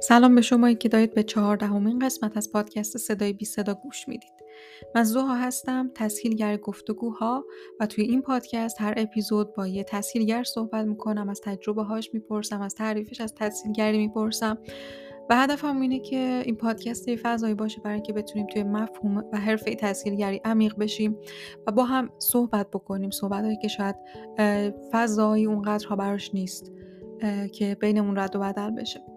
سلام به شما که دارید به چهاردهمین قسمت از پادکست صدای بی صدا گوش می‌دید. من زوها هستم، تسهیلگر گفتگوها و توی این پادکست هر اپیزود با یه تسهیلگر صحبت می‌کنم، از تجربه هاش می‌پرسم، از تعریفش از تسهیلگری می‌پرسم و هدفم اینه که این پادکست یه فضایی باشه برای اینکه بتونیم توی مفهوم و حرفه تسهیلگری عمیق بشیم و با هم صحبت بکنیم صحبت که شاید فضایی اونقدرها براش نیست که بینمون رد و بدل بشه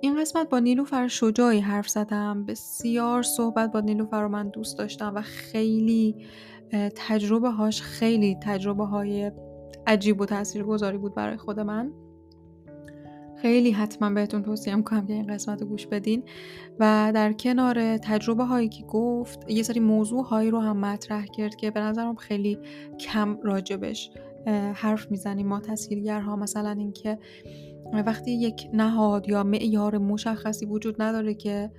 این قسمت با نیلوفر شجاعی حرف زدم. بسیار صحبت با نیلوفر رو من دوست داشتم و خیلی تجربه هاش خیلی تجربه های عجیب و تأثیر گذاری بود برای خود من. خیلی حتما بهتون توصیه می‌کنم که این قسمت رو گوش بدین. و در کنار تجربه هایی که گفت یه سری موضوع هایی رو هم مطرح کرد که به نظرم خیلی کم راجبش حرف می‌زنیم. ما ها مثلا اینکه وقتی یک نهاد یا معیار مشخصی وجود نداره که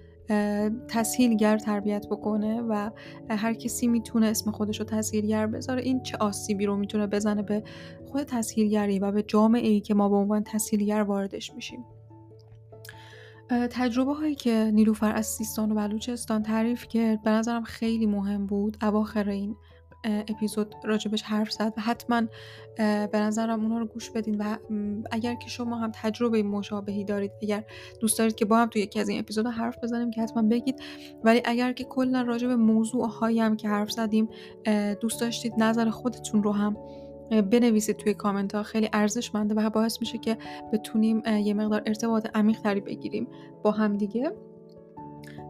تسهیلگر تربیت بکنه و هر کسی می‌تونه اسم خودش رو تسهیلگر بذاره این چه آسیبی رو می‌تونه بزنه به خود تسهیلگری و به جامعه ای که ما به عنوان تسهیلگر واردش میشیم؟ تجربه هایی که نیلوفر از سیستان و بلوچستان تعریف کرد به نظرم خیلی مهم بود اواخر این اپیزود راجبش حرف زد و حتما به نظرم اونا رو گوش بدین و اگر که شما هم تجربه مشابهی دارید اگر دوست دارید که با هم تو یکی از این اپیزود حرف بزنیم که حتما بگید. ولی اگر که کلا راجع به موضوع هایی هم که حرف زدیم دوست داشتید نظر خودتون رو هم بنویسید توی کامنت ها خیلی ارزشمنده و باعث میشه که بتونیم یه مقدار ارتباط عمیق تری بگیریم با هم دیگه.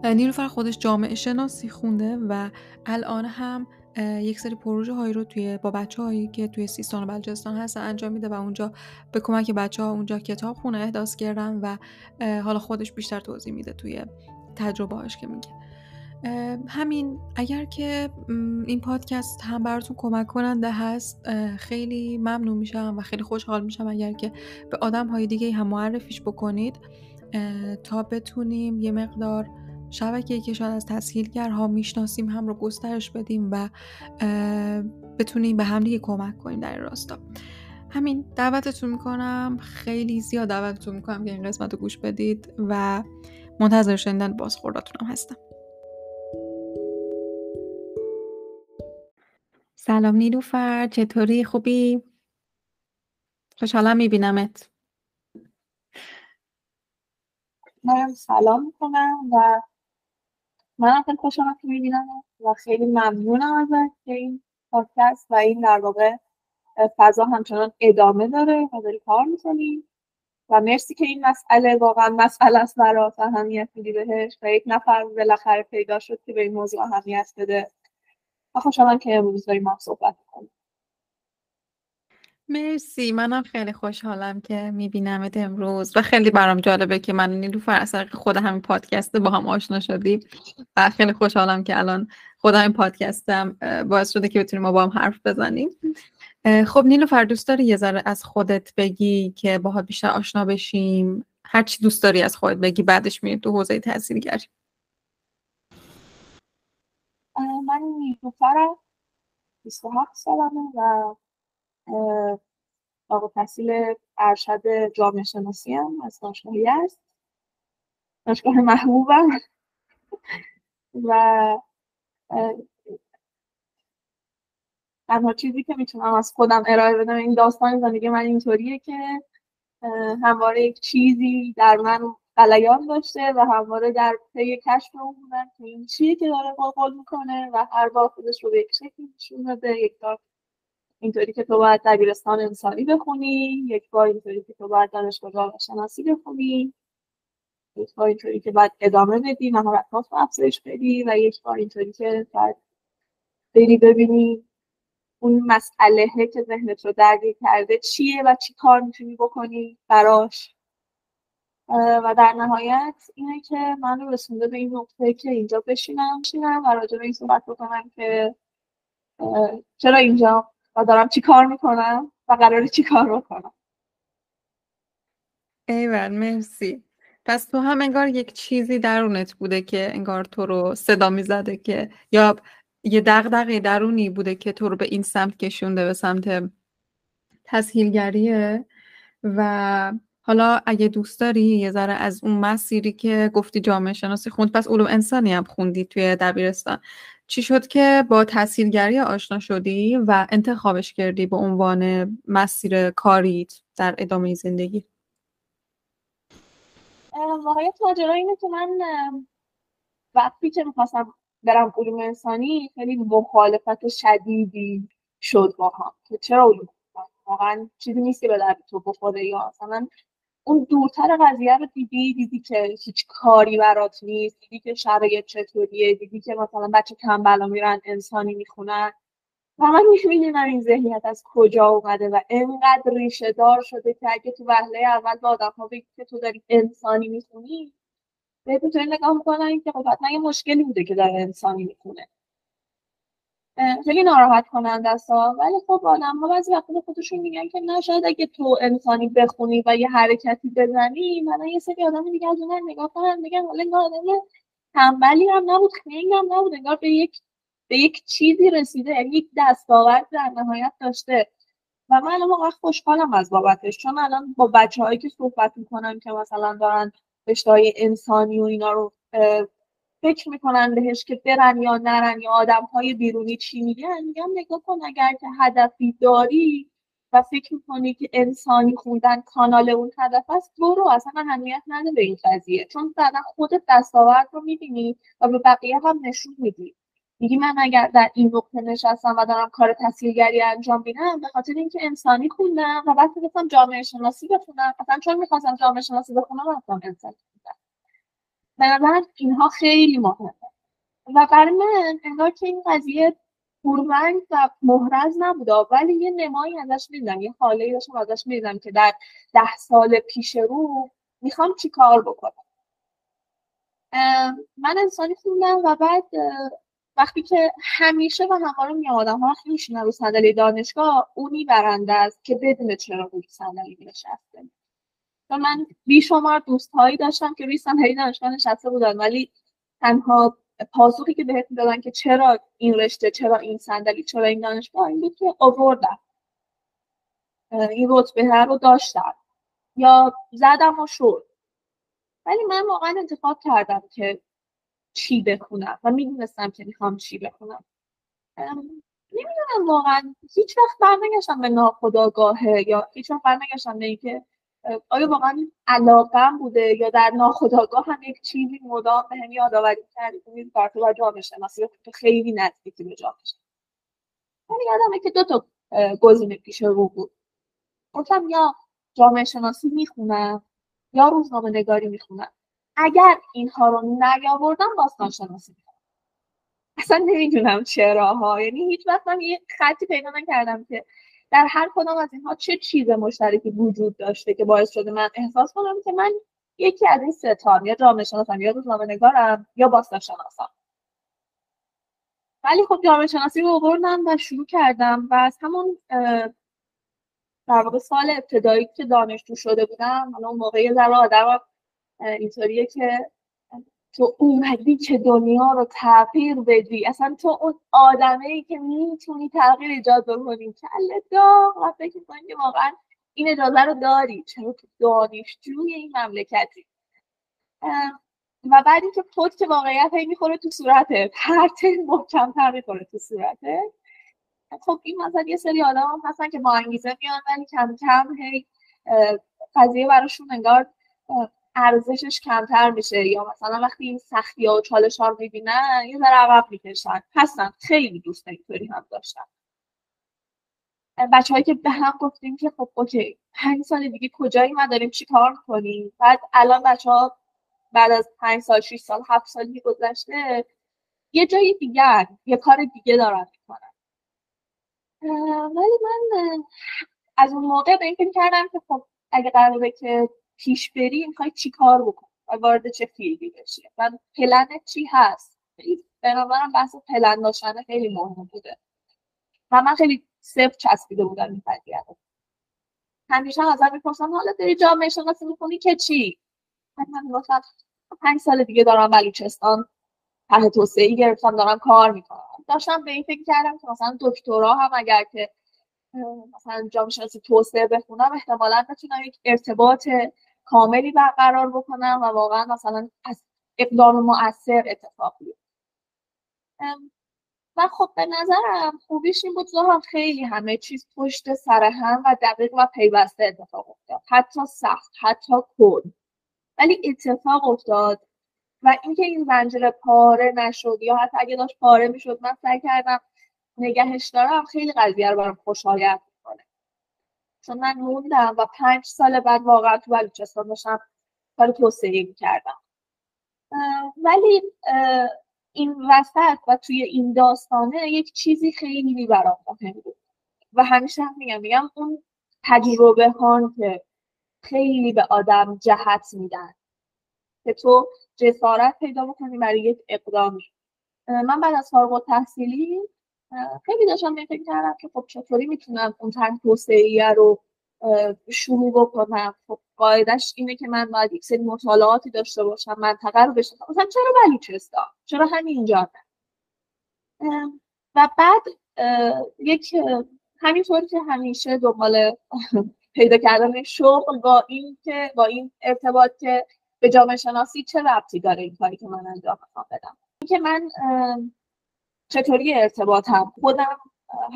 نیلوفر خودش جامعه شناسی خونده و الان هم یک سری پروژه هایی رو توی با بچه هایی که توی سیستان و بلوچستان هستن انجام میده و اونجا به کمک بچه ها اونجا کتاب خونه احداث کردن و حالا خودش بیشتر توضیح میده توی تجربه هاش که میگه. همین اگر که این پادکست هم براتون کمک کننده هست خیلی ممنون میشم و خیلی خوشحال میشم اگر که به آدم های دیگه هم معرفیش بکنید. تا بتونیم یه مقدار شبکه که شاید از تسهیلگرها می‌شناسیم هم رو گسترش بدیم و بتونیم به همدیگه کمک کنیم در این راستا. همین دعوتتون می‌کنم. خیلی زیاد دعوتتون می‌کنم که این قسمت رو گوش بدید و منتظر شنیدن بازخورداتونم هستم. سلام نیلوفر چطوری؟ خوبی؟ خوشحالم میبینمت. من سلام می‌کنم و منم خیلی خوشحالم که می‌بینم و خیلی ممنونم ازت که این پادکست و این در واقع فضا همچنان ادامه داره و داری کار می‌کنی. و مرسی که این مسئله واقعا مسئله است برات اهمیت میدی بهش و یک نفر بالاخره پیدا شد که به این موضوع اهمیت بده. و خوشحالم که امروز داریم ما صحبت کنیم مرسی. منم خیلی خوشحالم که میبینمت امروز و خیلی برام جالبه که من نیلوفر از خود همین پادکست با هم آشنا شدیم و خیلی خوشحالم که الان خود همین پادکستم باعث شده که بتونیم ما با هم حرف بزنیم. خب نیلوفر دوست داری یه ذره از خودت بگی که باها بیشتر آشنا بشیم؟ هر چی دوست داری از خودت بگی بعدش میریم تو حوزه تاثیرگری من نیلوفرم 27 سالمه و فوق تحصیل ارشد جامعه شناسی هم از دانشگاه است دانشگاه محبوبم. و تنها چیزی که می‌تونم از خودم ارائه بدم این داستان زندگی من اینطوریه که همواره یک چیزی در من قلیان داشته و همواره در پی کشف اون بودن که این چیه که داره قول می‌کنه و هر بار خودش رو به یک شکلی نشون داده یک بار اینطوری که تو باید دبیرستان انسانی بخونی یک بار اینطوری که تو باید دانشگاه جامعه بخونی یک بار اینطوری که باید ادامه بدی مهارتات رو افزایش بدی و یک بار اینطوری که باید بری ببینی اون مسئله که ذهنت رو درگیر کرده چیه و چی کار می‌تونی بکنی براش. و در نهایت اینه که من رو رسونده به این نقطه که اینجا بشینم بشینم و راجع به این صحبت بکنم که چرا اینجا؟ دارم چی کار می‌کنم و قراره چی کار بکنم ایول مرسی. پس تو هم انگار یک چیزی درونت بوده که انگار تو رو صدا می‌زده که یا یه دغدغه درونی بوده که تو رو به این سمت کشونده به سمت تسهیلگریه. و حالا اگه دوست داری یه ذره از اون مسیری که گفتی جامعه شناسی خوند پس علوم انسانی هم خوندی توی دبیرستان. چی شد که با تحصیلگری آشنا شدی و انتخابش کردی به عنوان مسیر کاریت در ادامه زندگی؟ واقعیت ماجرا اینه که من وقتی که می‌خواستم برم علوم انسانی خیلی مخالفت شدیدی شد با هم که چرا علوم واقعا چیزی نیست که به درد تو بخوره یا مثلا اون دورتر قضیه رو دیدی؟ دیدی که هیچ کاری برات نیست؟ دیدی که شرایط چطوریه؟ دیدی که مثلا بچه کم بلا میرن انسانی می‌خونن؟ و من می‌بینم این ذهنیت از کجا اومده و انقدر ریشه دار شده که اگه تو وهله اول با آدم ها بگی که تو داری انسانی می‌خونی به تو نگاه می‌کنن که خب مشکلی بوده که داره انسانی می‌خونه. خیلی ناراحت کننده است ولی خب آدم ها بعضی وقتا خودشون میگن که نه شاید اگه تو انسانی بخونی و یه حرکتی بزنی من یه سری آدم دیگه از اون نگاه کنن میگن حالا این آدم تنبلی هم نبود خیلی هم نبود انگار به یک به یک چیزی رسیده یعنی یک دستاورد در نهایت داشته. و من الان واقعا خوشحالم از بابتش چون الان با بچه هایی که صحبت می‌کنم که مثلا دارن رشته انسانی و اینا رو فکر می‌کنن بهش که برن یا نرن یا آدم های بیرونی چی میگن؟ میگم نگاه کن اگر که هدفی داری و فکر می‌کنی که انسانی خوندن کانال اون هدف است برو. اصلا اهمیت نده به این قضیه. چون بعدا خودت دستاورد رو می‌بینی و به بقیه هم نشون میدی. میگی من اگر در این نقطه نشستم و دارم کار تحصیلگری انجام میدم به خاطر اینکه انسانی خوندم و بعد می‌خواستم جامعه شناسی بخونم. اصلا چون می‌خواستم جامعه شناسی بخونم رفتم انسانی نظرم اینها خیلی مهمه. و برای من انگار که این قضیه پررنگ و محرز نبوده ولی یه نمایی ازش میدم یه حاله داشتم ازش میدم که در ده سال پیش رو می‌خوام چی کار بکنم. من انسانی خوندم و بعد وقتی که همیشه و همواره می آدم ها میشینن رو صندلی دانشگاه اونی برنده است که بدون چرا روی صندلی نشسته. و من بیشمار دوست هایی داشتم که روی صندلی دانشگاه نشسته بودن ولی تنها پاسخی که بهت دادن که چرا این رشته چرا این صندلی چرا این دانشگاه این بود که آوردم. این رتبه رو داشتم. یا زدم و شد. ولی من واقعا انتخاب کردم که چی بخونم و می‌دونستم که می‌خوام چی بخونم. نمی‌دونم واقعا. هیچ وقت برنگشتم به ناخداگاهه یا هیچ وقت برنگشتم به اینکه آیا واقعا علاقم بوده یا در ناخداگاه هم یک چیزی مدام به هم یادآوری که میز بر تو جامعه شناسی تو خیلی نزدیکی به جامعه شناسی یادمه که دو تا گزینه پیش رو بود. گفتم یا جامعه شناسی می‌خونم یا روزنامه نگاری می‌خونم. اگر اینها رو نیاوردم باستان شناسی اصلا نمی‌دونم چرا ها یعنی هیچ وقت من یه خطی پیدا نکردم که در هر کدام از اینها چه چیز مشترکی وجود داشته که باعث شده من احساس کنم که من یکی از این ستان یا جامعه شناسم یا روزنامه نگارم یا باستان شناسم ولی خب جامعه شناسی رو آوردم و شروع کردم و از همون در واقع سال ابتدایی که دانشجو شده بودم حالا اون موقع یه آدم اینطوریه که تو اومدی که دنیا رو تغییر بدی. اصلا تو اون آدمه ای که می‌تونی تغییر ایجاد بکنی. کل داغ. و فکر کنی که واقعا این اجازه رو داری. چرا تو دانشجوی این مملکتی. و بعد اینکه خود که واقعیت هی می‌خوره تو صورته پرته محکمتر می‌خوره تو صورته خب این مثلا یه سری آدم هم هستن که با انگیزه میان ولی کم کم هی قضیه براشون انگار ارزشش کمتر میشه یا مثلا وقتی این سختی ها و چالش ها رو می‌بینن یه ذره عقب می‌کشن. هستن خیلی دوست اینطوری هم داشتن بچه هایی که به هم گفتیم که خب اوکی پنج سال دیگه کجایی ما داریم؟ چی کار کنیم؟ بعد الان بچه ها بعد از پنج سال شیش سال هفت سالی گذشته یه جای دیگر یه کار دیگه دارن می‌کنن. ولی من از اون موقع به این فکر کردم که خب اگه قراره که پیش بری می‌خوای چی کار بکنی؟ و وارد چه فیلدی بشی؟ و پلن چی هست؟ نظرم بحث پلن داشتن خیلی مهم بوده. و من خیلی صفر چسبیده بودم این قضیه همیشه ازم می‌پرسن حالا داری جامعه شناسی می‌کنی که چی؟ من می‌گفتم پنج سال دیگه دارم بلوچستان ته توسعه گرفتم دارم کار می‌کنم. داشتم به این فکر کردم که مثلا دکترا هم اگر که مثلا جامعه شناسی توسعه بخونم احتمالا بتونم یک ارتباط کاملی برقرار بکنم و واقعا مثلا از اقدام مؤثر اتفاق بیفته. و خب به نظرم خوبیش این بود هم خیلی همه چیز پشت سر هم و دقیق و پیوسته اتفاق افتاد. حتی سخت حتی کن ولی اتفاق افتاد و اینکه این زنجیره پاره نشد یا حتی اگه داشت پاره می‌شد من سعی کردم نگهش دارم خیلی قضیه رو برام خوشحالیت چون من موندم و پنج سال بعد واقعا تو بلوچستان داشتم کار توسعه کردم ولی این وسط و توی این داستانه یک چیزی خیلی برام مهم بود و همیشه هم میگم میگم اون تجربه هان که خیلی به آدم جهت میدن که تو جسارت پیدا بکنی برای یک اقدامی. من بعد از فارغ تحصیلی خیلی داشتم به فکر کردم که خب چطوری می‌تونم اون تن توسعه رو شروع بکنم. خب قاعدش اینه که من باید یک سری مطالعاتی داشته باشم منطقه رو بشناسم. مثلا چرا بلوچستان؟ چرا همینجا و بعد یک همینطور که همیشه دنبال پیدا کردن شغل با این که با این ارتباط که به جامعه شناسی چه ربطی داره این کاری که من انجام می‌خوام بدم؟ اینکه من چطوری ارتباطم؟ خودم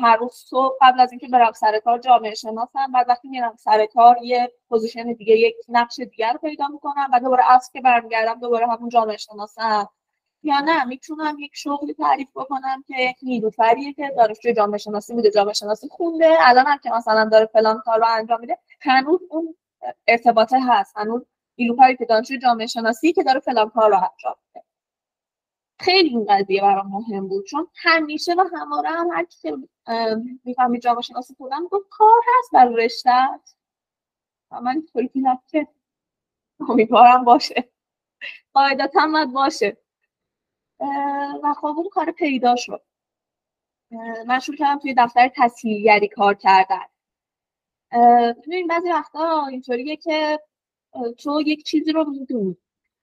هر روز صبح قبل از اینکه برم سر کار جامعه شناسم بعد وقتی میرم سر کار یه پوزیشن دیگه یک نقش دیگر رو پیدا می‌کنم و دوباره از که برمیگردم دوباره همون جامعه شناسم. یا نه می‌تونم یک شغلی تعریف بکنم که یک نیلوفریه که دانشجوی جامعه شناسی بوده جامعه شناسی خونده. الان هم که مثلا داره فلان کار رو انجام میده هنوز اون ارتباطه هست. هنوز نیلوفری که دانشجوی جامعه شناسی که داره فلان کار رو انجام میده. خیلی این قضیه برام مهم بود چون همیشه و هماره هم هر که می‌فهمید جامعه شناسی بودم گفت کار هست در رشتت و من طوری که امیدوارم باشه. قاعدتا باید باشه. و خب اون کار پیدا شد. من شروع کردم توی دفتر تسهیلگری کار کردن. ببین بعضی وقتا اینطوریه که تو یک چیزی رو می‌دونی.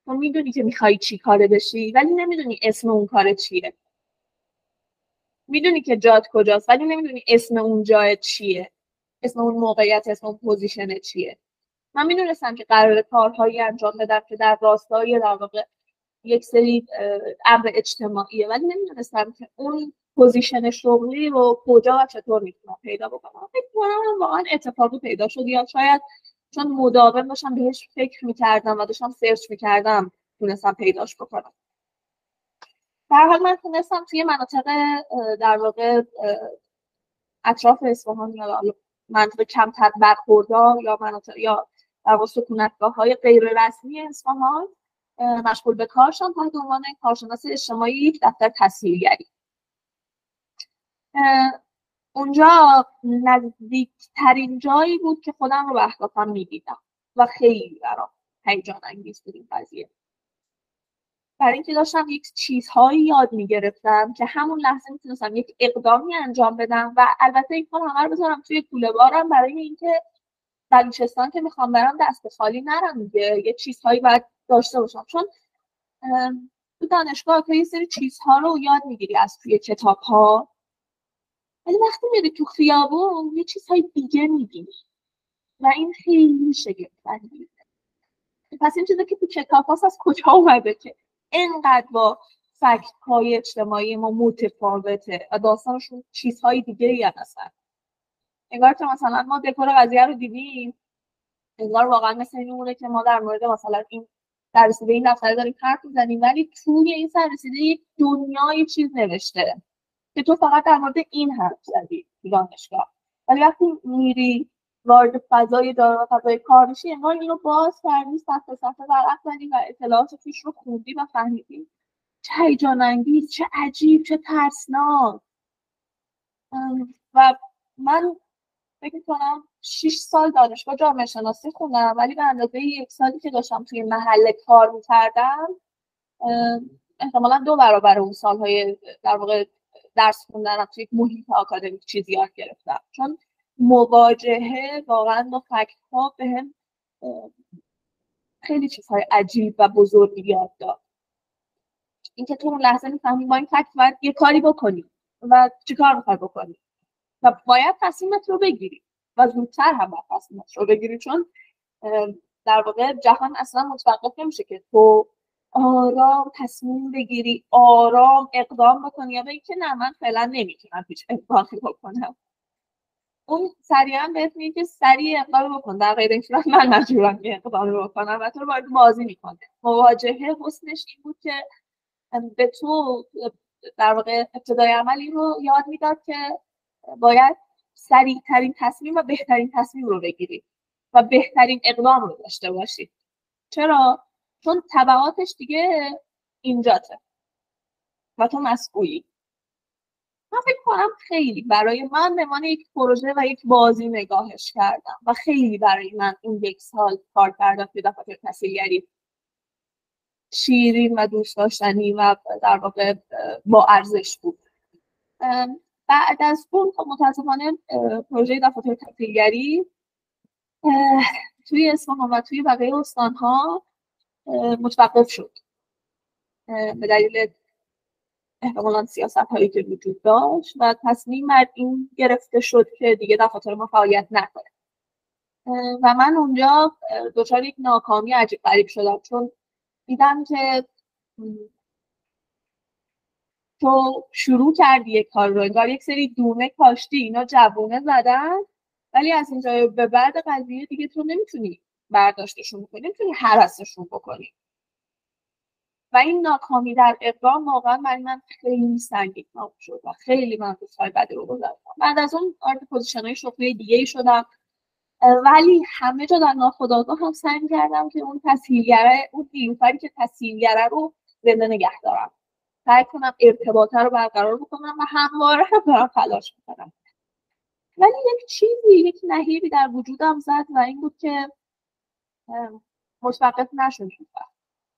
تو می‌دونی که می‌خوای چی کاره بشی ولی نمی‌دونی اسم اون کار چیه. می‌دونی که جات کجاست ولی نمی‌دونی اسم اون جای چیه. اسم اون موقعیت اسم اون position چیه. من می‌دونستم که قرار کارهایی انجام بدم که در راستای در واقع یک سری امر اجتماعیه ولی نمی‌دونستم که اون position شغلی رو کجا و چطور می‌تونم پیدا بکنم. فکر کنم واقعا اتفاقی پیدا شد یا شاید چون مداوم داشتم بهش فکر می‌کردم و داشتم search می‌کردم تونستم پیداش بکنم. در حال من تونستم توی مناطق در واقع اطراف اصفهان یا منطقه کمتر برخوردار یا مناطق یا در واقع سکونتگاه های غیر رسمی اصفهان مشغول به کار شدم تحت عنوان کارشناس اجتماعی دفتر تسهیلگری اونجا نزدیکترین جایی بود که خودم رو به اهدافم می‌دیدم و خیلی برام هیجان انگیز بود این قضیه. برای اینکه داشتم یک چیزهایی یاد می‌گرفتم که همون لحظه می‌تونستم یک اقدامی انجام بدم و البته این کار همه رو بذارم توی کوله بارم برای اینکه بلوچستان که می‌خوام برم دست خالی نرم دیگه. یه چیزهایی باید داشته باشم. چون تو دانشگاه تو یه سری چیزها رو یاد می‌گیری از توی کتاب ها ولی وقتی میری تو خیابون یه چیزهای دیگه می‌بینی. و این خیلی شگفت پس این چیزی که تو کتاب هاست از کجا اومده که اینقدر با فکت های اجتماعی ما متفاوته و داستانشون چیزهای دیگه ای هستن. انگار که مثلا ما دکور قضیه رو دیدیم انگار واقعا مثل این که ما در مورد مثلا این در رسیده این دفتر داریم حرف می‌زنیم ولی توی این سر رسیده یک دنیای چیز نوشته. که تو فقط در مورد این حرف زدی دانشگاه. ولی وقتی میری وارد فضای داره و فضای کار میشی انگار اینو باز کردی صفحه صفحه ورق زدی و اطلاعات پیش رو خوندی و فهمیدی. چه هیجان چه عجیب چه ترسناک. و من فکر کنم 6 سال دانشگاه جامعه شناسی خوندم ولی به اندازه یک سالی که داشتم توی محل کار می‌کردم احتمالا دو برابر اون سالهای در واقع درس خوندنم توی یک محیط آکادمیک چیزی یاد گرفتم. چون مواجهه واقعا با فکت ها به هم خیلی چیزهای عجیب و بزرگی یاد داد. اینکه تو اون لحظه می‌فهمی با این فکت باید یه کاری بکنی و چیکار می‌خوای بکنی؟ و باید تصمیمت رو بگیری و زودتر هم باید تصمیمت رو بگیری. چون در واقع جهان اصلا متوقف نمیشه که تو آرام تصمیم بگیری آرام اقدام بکنی. یا که نه من فعلا نمی‌تونم هیچ اقدامی بکنم. اون سریعا بهت میگه که سریع اقدام بکن. در غیر این صورت من مجبورم که اقدام بکنم. و تو رو بازی می‌کنه. مواجهه حسنش این بود که به تو در واقع ابتدای عملی رو یاد می‌داد که باید سریعترین تصمیم و بهترین تصمیم رو بگیری و بهترین اقدام رو داشته باشی. چرا؟ چون تبعاتش دیگه اینجاته. و تو مسئولی من فکر کنم خیلی برای من به یک پروژه و یک بازی نگاهش کردم. و خیلی برای من این یک سال کار کردم توی دفاتر تحصیلگری شیرین و دوست داشتنی و در واقع با ارزش بود. بعد از اون خب متاسفانه پروژه دفاتر تحصیلگری توی اصفهان و توی بقیه استانها متوقف شد. به دلیل احتمالا سیاست هایی که وجود داشت و تصمیم بر این گرفته شد که دیگه دفاتر ما فعالیت نکنه. و من اونجا دچار یک ناکامی عجیب غریب شدم چون دیدم که تو شروع کردی یک کار رو انگار یک سری دونه کاشتی اینا جوونه زدن ولی از اینجا به بعد قضیه دیگه تو نمی‌تونی برداشتشون بکنی نمی‌تونی هرسشون بکنی و این ناکامی در اقدام واقعا برای من خیلی سنگین شد و خیلی من روزهای بدی رو گذاشتم. بعد از اون وارد position های شغلی دیگه ای شدم. ولی همه جا در ناخودآگاه هم سعی کردم که اون تسهیلگره اون نیلوفری که تسهیلگره رو زنده نگه دارم. سعی کنم ارتباطه رو برقرار بکنم و همواره هم دارم تلاش می‌کنم. ولی یک چیزی یک نهیبی در وجودم زد و این بود که متوقف نشد.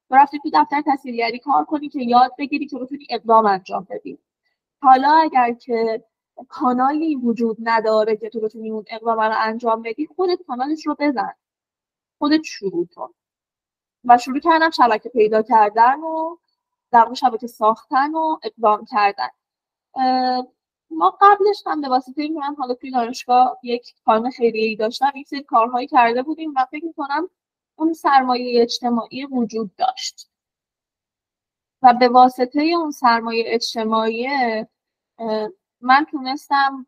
تو رفتی تو دفتر تحصیلگری کار کنی که یاد بگیری که بتونی اقدام انجام بدی. حالا اگر که کانالی وجود نداره که تو بتونی اون اقدام رو انجام بدی خودت کانالش رو بزن. خودت شروع کن. و شروع کردم شبکه پیدا کردن و در شبکه ساختن و اقدام کردن. ما قبلش هم به واسطه من حالا توی دانشگاه یک کار خیریه ای داشتم یک سری کارهایی کرده بودیم و فکر می‌کنم اون سرمایه اجتماعی وجود داشت. و به واسطه اون سرمایه اجتماعی من تونستم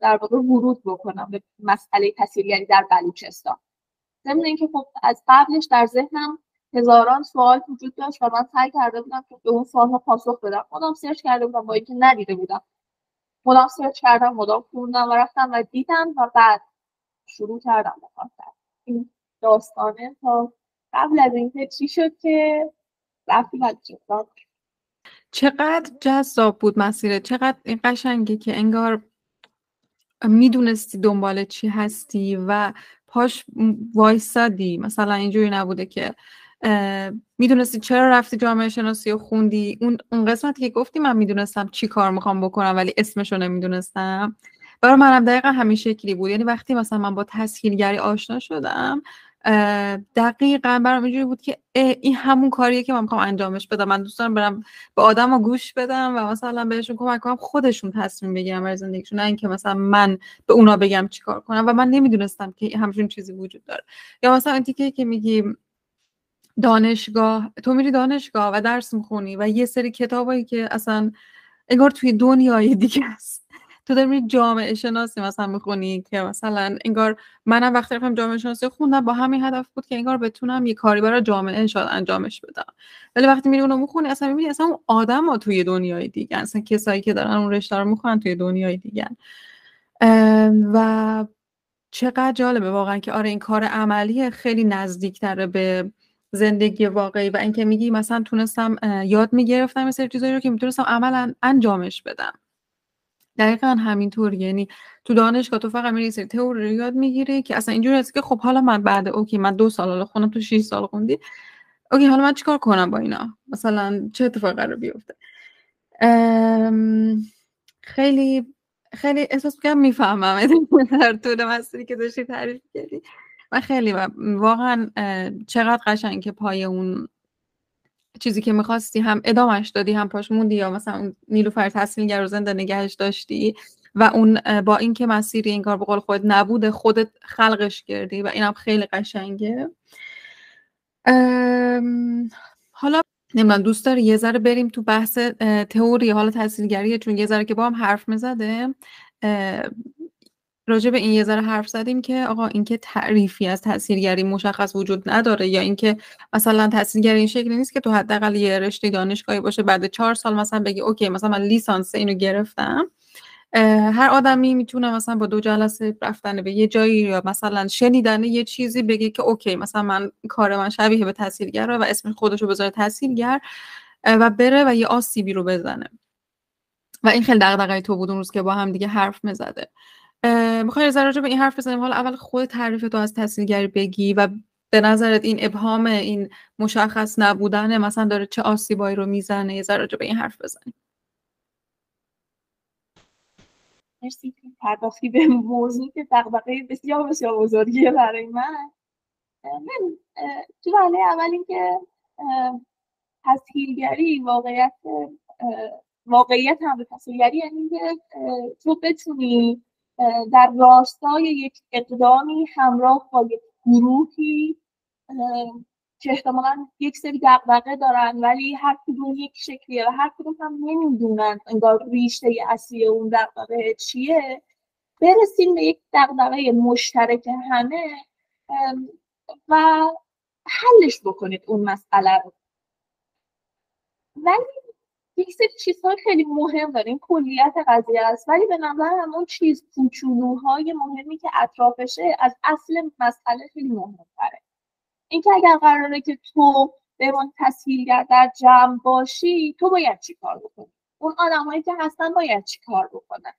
در واقع ورود بکنم به مسئله تحصیلگری در بلوچستان. ضمن اینکه خب از قبلش در ذهنم هزاران سوال وجود داشت و من سعی کرده بودم که به اون سوالها پاسخ بدم. مدام سرچ کرده بودم با اینکه ندیده بودم. مدام سرچ کردم مدام خوندم و رفتم و دیدم و بعد شروع کردم به این داستانه تا قبل از اینکه چی شد که رفتی چقدر جذاب بود مسیر چقدر این قشنگی که انگار می‌دونستی دنبال چی هستی و پاش وایسادی. مثلا اینجوری نبوده که می‌دونستی چرا رفتی جامعه شناسی و خوندی؟ اون اون قسمتی که گفتی من می‌دونستم چی کار می‌خوام بکنم ولی اسمشو نمی‌دونستم. برای منم دقیقا همین شکلی بود. یعنی وقتی مثلا من با تسهیلگری آشنا شدم دقیقا برام اینجوری بود که این همون کاریه که من می‌خوام انجامش بدم. من دوست دارم برم به آدم گوش بدم و مثلا بهشون کمک کنم خودشون تصمیم بگیرم برای زندگیشون. نه اینکه مثلا من به اونا بگم چیکار کنم. و من نمی‌دونستم که همچین چیزی وجود داره. یا مثلا این تیکه که میگی دانشگاه تو میری دانشگاه و درس می‌خونی و یه سری کتابایی که اصلا انگار توی دنیای دیگه است تو داری جامعه شناسی مثلا می‌خونی که مثلا انگار منم وقتی رفتم جامعه شناسی خوندم با همین هدف بود که انگار بتونم یه کاری برای جامعه شاید انجامش بدم. ولی وقتی میری اونو می‌خونی اصلا می‌بینی اصلا اون آدم ها توی دنیای دیگه اصلا کسایی که دارن اون رشته رو می‌خونن توی دنیای دیگه و چقدر جالبه واقعا که آره این کار عملی خیلی نزدیکتره به زندگی واقعی و اینکه میگی مثلا تونستم یاد می‌گرفتم مثل چیزایی رو که می‌تونستم عملا انجامش بدم. دقیقا همینطور. یعنی تو دانشگاه تو فقط میری سری تئوری رو یاد می‌گیری که اصلا اینجوری هست که خب حالا من بعد اوکی من دو سال حالا خونم تو 6 سال خوندی. اوکی حالا من چیکار کنم با اینا؟ مثلا چه اتفاقی قرار بیفته؟ خیلی خیلی احساس می‌کنم می‌فهمم در طول مسیری که داشتی تعریف کردی و خیلی واقعا چقدر قشنگ که پای اون چیزی که می‌خواستی هم ادامش دادی هم پاش موندی یا مثلا نیلوفر تحصیلگر رو زنده نگهش داشتی و اون با اینکه مسیری این کار به قول خودت نبوده خودت خلقش کردی و اینم خیلی قشنگه. حالا نمی‌دونم دوست داری یه ذره بریم تو بحث تئوری حالا تاثیرگری چون یه ذره که با هم حرف می‌زده راجع به این یه ذره حرف زدیم که آقا اینکه تعریفی از تاثیرگری مشخص وجود نداره یا اینکه مثلا تاثیرگری این شکلی نیست که تو حداقل یه رشته دانشگاهی باشه بعد چهار سال مثلا بگی اوکی مثلا من لیسانس اینو گرفتم هر آدمی می‌تونه مثلا با دو جلسه رفتن به یه جایی یا مثلا شنیدن یه چیزی بگه که اوکی مثلا من کار من شبیه به تاثیرگر و اسم خودش رو بذاره تاثیرگر و بره و یه آسیبی رو بزنه. و این خیلی دغدغه تو بود اون روز که با هم دیگه حرف می‌زده. می‌خوای راجع به این حرف بزنیم؟ حالا اول خود تعریف تو از تاثیرگری بگی و به نظرت این ابهام این مشخص نبودن مثلا داره چه آسیبایی رو می‌زنه؟ یه ذره به این حرف بزنیم. مرسی. پرداختی به موضوع که دقدقه بسیار بسیار بزرگیه برای من. من تو وله اول اینکه تسهیلگری واقعیت واقعیت هم تسهیلگری یعنی که تو بتونی در راستای یک اقدامی همراه با یک گروهی که احتمالا یک سری دقدقه دارن ولی هر کدوم یک شکلیه و هر کدوم هم نمی‌دونن انگار ریشه اصلی اون دقدقه چیه. برسیم به یک دقدقه مشترک همه و حلش بکنید اون مسئله رو. ولی یک سری چیزهای خیلی مهم داره. این کلیت قضیه است. ولی به نظر همون چیز کوچولوهای مهمی که اطرافشه از اصل مسئله خیلی مهمتره. اینکه اگر قراره که تو به من تسهیلگر در جمع باشی تو باید چی کار بکنی؟ اون آدمایی که هستن باید چی کار بکنن؟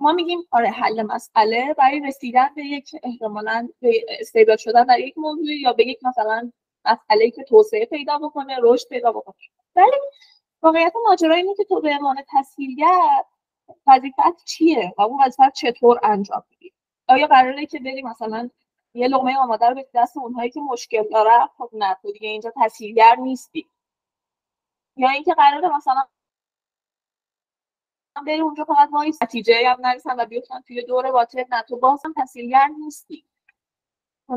ما میگیم آره حل مسئله برای رسیدن به یک احتمالا به استعداد شدن در یک موضوع یا به یک مثلا مسئله که توسعه پیدا بکنه رشد پیدا بکنه. ولی واقعیت ماجرا اینه که تو به عنوان تسهیلگر وظیفت چیه و اون وظیفت چطور انجام میدی؟ آیا قراره که بری مثلا یه لقمه آماده رو به دست اونهایی که مشکل داره؟ خب نه تو دیگه اینجا تسهیلگر نیستی. یا اینکه قراره مثلا بری اونجا فقط وایسی نتیجه هم نرسن و بیفتن توی دور باطل نه تو باز هم تسهیلگر نیستی.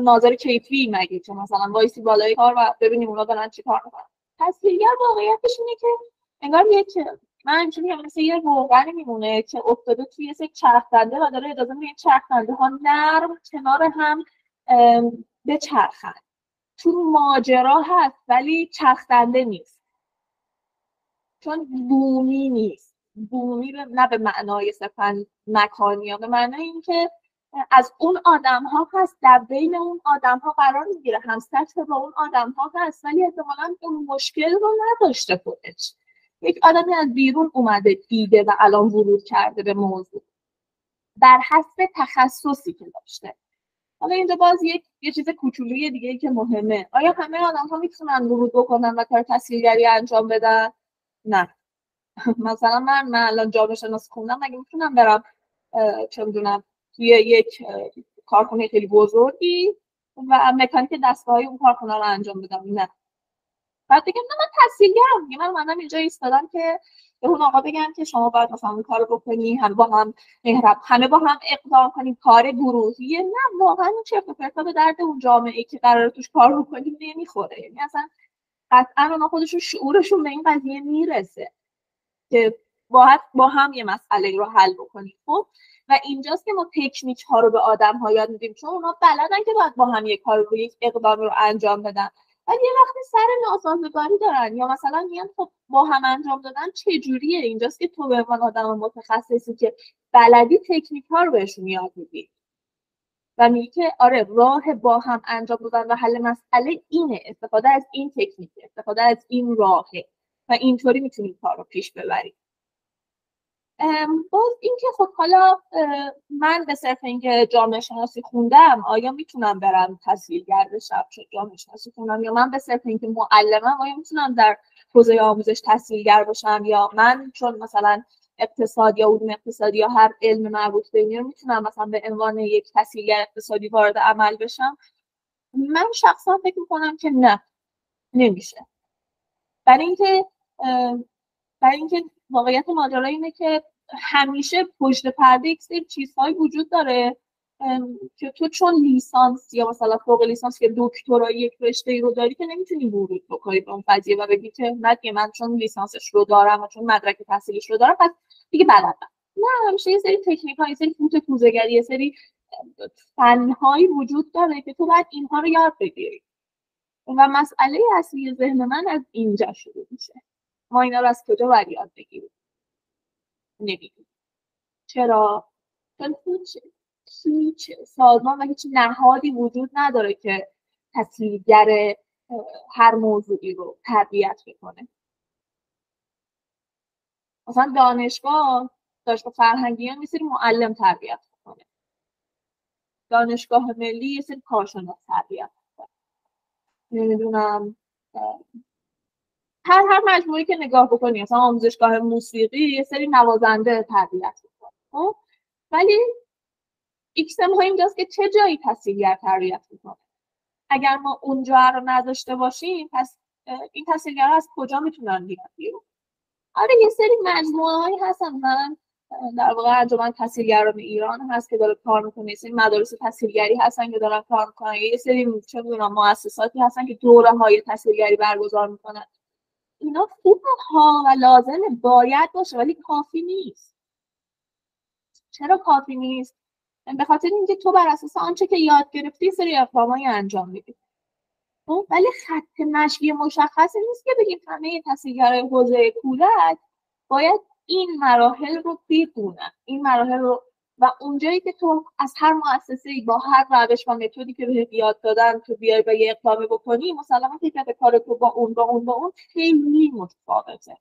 ناظر کیفی مگه که مثلا وایسی بالای کار و ببینیم اونا دارن چی کار می‌کنن. تسهیلگر واقعیتش اینه که انگار یک من اینجوری مثل یه روغنی میمونه که افتاده توی یه چرخدنده و داره اجازه میده این چرخدنده ها نرم کنار هم بچرخن. تو ماجرا هست ولی چرخدنده نیست. چون بومی نیست. بومی نه به معنای صرفا مکانی ها به معنای اینکه از اون آدم ها هست در بین اون آدم ها قرار می‌گیره. هم سطح با اون آدم ها هست ولی احتمالا اون مشکل رو نداشته خودش. یک آدمی از بیرون اومده دیده و الان ورود کرده به موضوع. بر حسب تخصصی که داشته. حالا اینجا باز یک یه چیز کوچولوی دیگه ای که مهمه. آیا همه آدم ها می‌تونن ورود بکنن و کار تحصیلگری انجام بدن؟ نه. مثلا من من الان جامعه شناسی خوندم مگه می‌تونم برم چه می‌دونم توی یک کارخونه خیلی بزرگی و مکانیک دستگاه های اون کارخونه رو انجام بدم نه. بعد بگم نه من تحصیلگرم. من اومدم اینجا ایستادم که به اون آقا بگم که شما باید مثلا اون کارو بکنی همه با هم مهرب همه با هم اقدام کنیم کار گروهی. نه واقعا این چه پرتا به درد اون جامعه که قرار توش کار بکنیم نمی‌خوره. یعنی اصلا قطعا اونا خودشون شعورشون به این قضیه می‌رسه که باید با هم یه مسئله رو حل بکنیم خب و اینجاست که ما تکنیک ها رو به آدم ها یاد میدیم چون اونا بلدن که باید با هم یک کار رو یک اقدام رو انجام بدن. ولی یه وقتی سر ناسازگاری دارن یا مثلا میگن خب با هم انجام دادن چه جوریه اینجاست که تو به عنوان آدم متخصصی که بلدی تکنیک ها رو بهشون یاد میدی. و میگه که آره راه با هم انجام دادن و حل مسئله اینه استفاده از این تکنیک استفاده از این راهه و اینطوری می‌تونیم کار رو پیش ببریم باز اینکه خب حالا من به صرف اینکه جامعه شناسی خوندم آیا می‌تونم برم تسهیلگر بشم؟ چون جامعه شناسی خوندم یا من به صرف اینکه معلمم آیا می‌تونم در حوزه آموزش تسهیلگر باشم یا من؟ چون مثلا اقتصاد یا علوم اقتصادی یا هر علم مربوط به اینو می‌تونم مثلا به عنوان یک تسهیلگر اقتصادی وارد عمل بشم؟ من شخصا فکر می‌کنم که نه نمیشه. برای اینکه برای اینکه واقعیت ماجرا اینه که همیشه پشت پرده یک سری چیزهایی وجود داره که تو چون لیسانس یا مثلا فوق لیسانس یا دکترا یک رشته ای رو داری که نمی‌تونی ورود بکنی به اون قضیه و بگی که من چون لیسانسش رو دارم و چون مدرک تحصیلش رو دارم پس دیگه بلدم نه همیشه یه سری تکنیک یه سری فوت کوزهگری یه سری فنهایی وجود داره که تو باید اینها رو یاد بگیری. و مسئله اصلی ذهن من از اینجا شروع میشه. ما اینا رو از کجا باید یاد بگیریم؟ نمی‌دونم. چرا؟ چون هیچ سازمان و هیچ نهادی وجود نداره که تسهیلگر هر موضوعی رو تربیت بکنه. مثلا دانشگاه دانشگاه فرهنگیان یه سری معلم تربیت می‌کنه دانشگاه ملی یه سری کارشناس تربیت می‌کنه نمی‌دونم هر هر مجموعه‌ای که نگاه بکنی مثلا آموزشگاه موسیقی یه سری نوازنده تربیت می‌کنه خب؟ ولی ایکس ها اینجاست که چه جایی تسهیلگر تربیت می‌کنه؟ اگر ما اونجا رو نداشته باشیم پس این تحصیلگر از کجا می‌تونن بیان بیرون؟ آره یه سری مجموعه هایی هستن من در واقع انجمن تحصیلگران ایران هست که داره کار می‌کنه. یه سری مدارس تحصیلگری هستن که دارن کار می‌کنن. یه سری چه می‌دونم مؤسساتی هستن که دوره های تحصیلگری برگزار می‌کنن. اینا خوب ها و لازمه باید باشه ولی کافی نیست. چرا کافی نیست؟ به خاطر اینکه تو بر اساس آنچه که یاد گرفتی سری اقدامایی انجام میدی. خب ولی خط مشی مشخصی نیست که بگیم همه تحصیلگرای حوزه کودک باید این مراحل رو بخونن این مراحل رو و اونجایی که تو از هر مؤسسه با هر روش و متدی که بهت یاد دادن تو بیای و یه اقدامی بکنی مسلما که کار تو با اون با اون با اون خیلی متفاوته.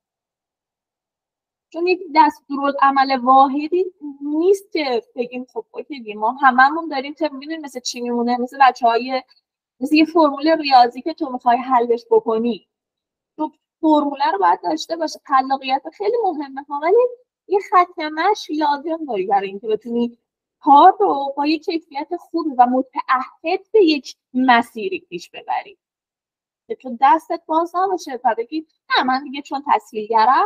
چون یک دستور عمل واحدی نیست که بگیم خب اوکی ما هممون داریم طب می‌دونیم مثل چی میمونه مثل بچه های مثل یه فرمول ریاضی که تو می‌خوای حلش بکنی. تو فرموله رو باید داشته باشه خلاقیت خیلی مهمه ولی یه خط مشی لازم داری برای اینکه بتونی کار رو با یه کیفیت خوب و متعهد به یک مسیری پیش ببری. تو دستت باز نباشه و بگی نه من دیگه چون تسهیلگرم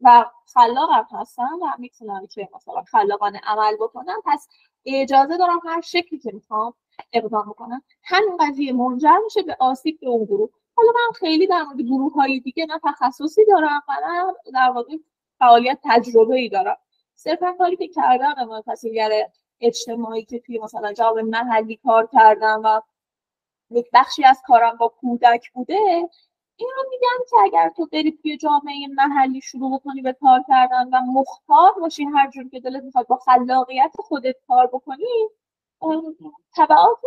و خلاقم هستم و می‌تونم که مثلا خلاقانه عمل بکنم پس اجازه دارم هر شکلی که می‌خوام اقدام بکنم. همین قضیه منجر میشه به آسیب به اون گروه. حالا من خیلی در مورد گروه های دیگه نه تخصصی دارم و نه در واقع فعالیت تجربه ای دارم. صرفا کاری که کردم ما تحصیلگر اجتماعی که توی مثلا جواب محلی کار کردم و یک بخشی از کارم با کودک بوده این رو میگم که اگر تو بری توی جامعه محلی شروع کنی به کار کردن و مختار باشی هر جور که دلت می‌خواد با خلاقیت خودت کار بکنی طبعات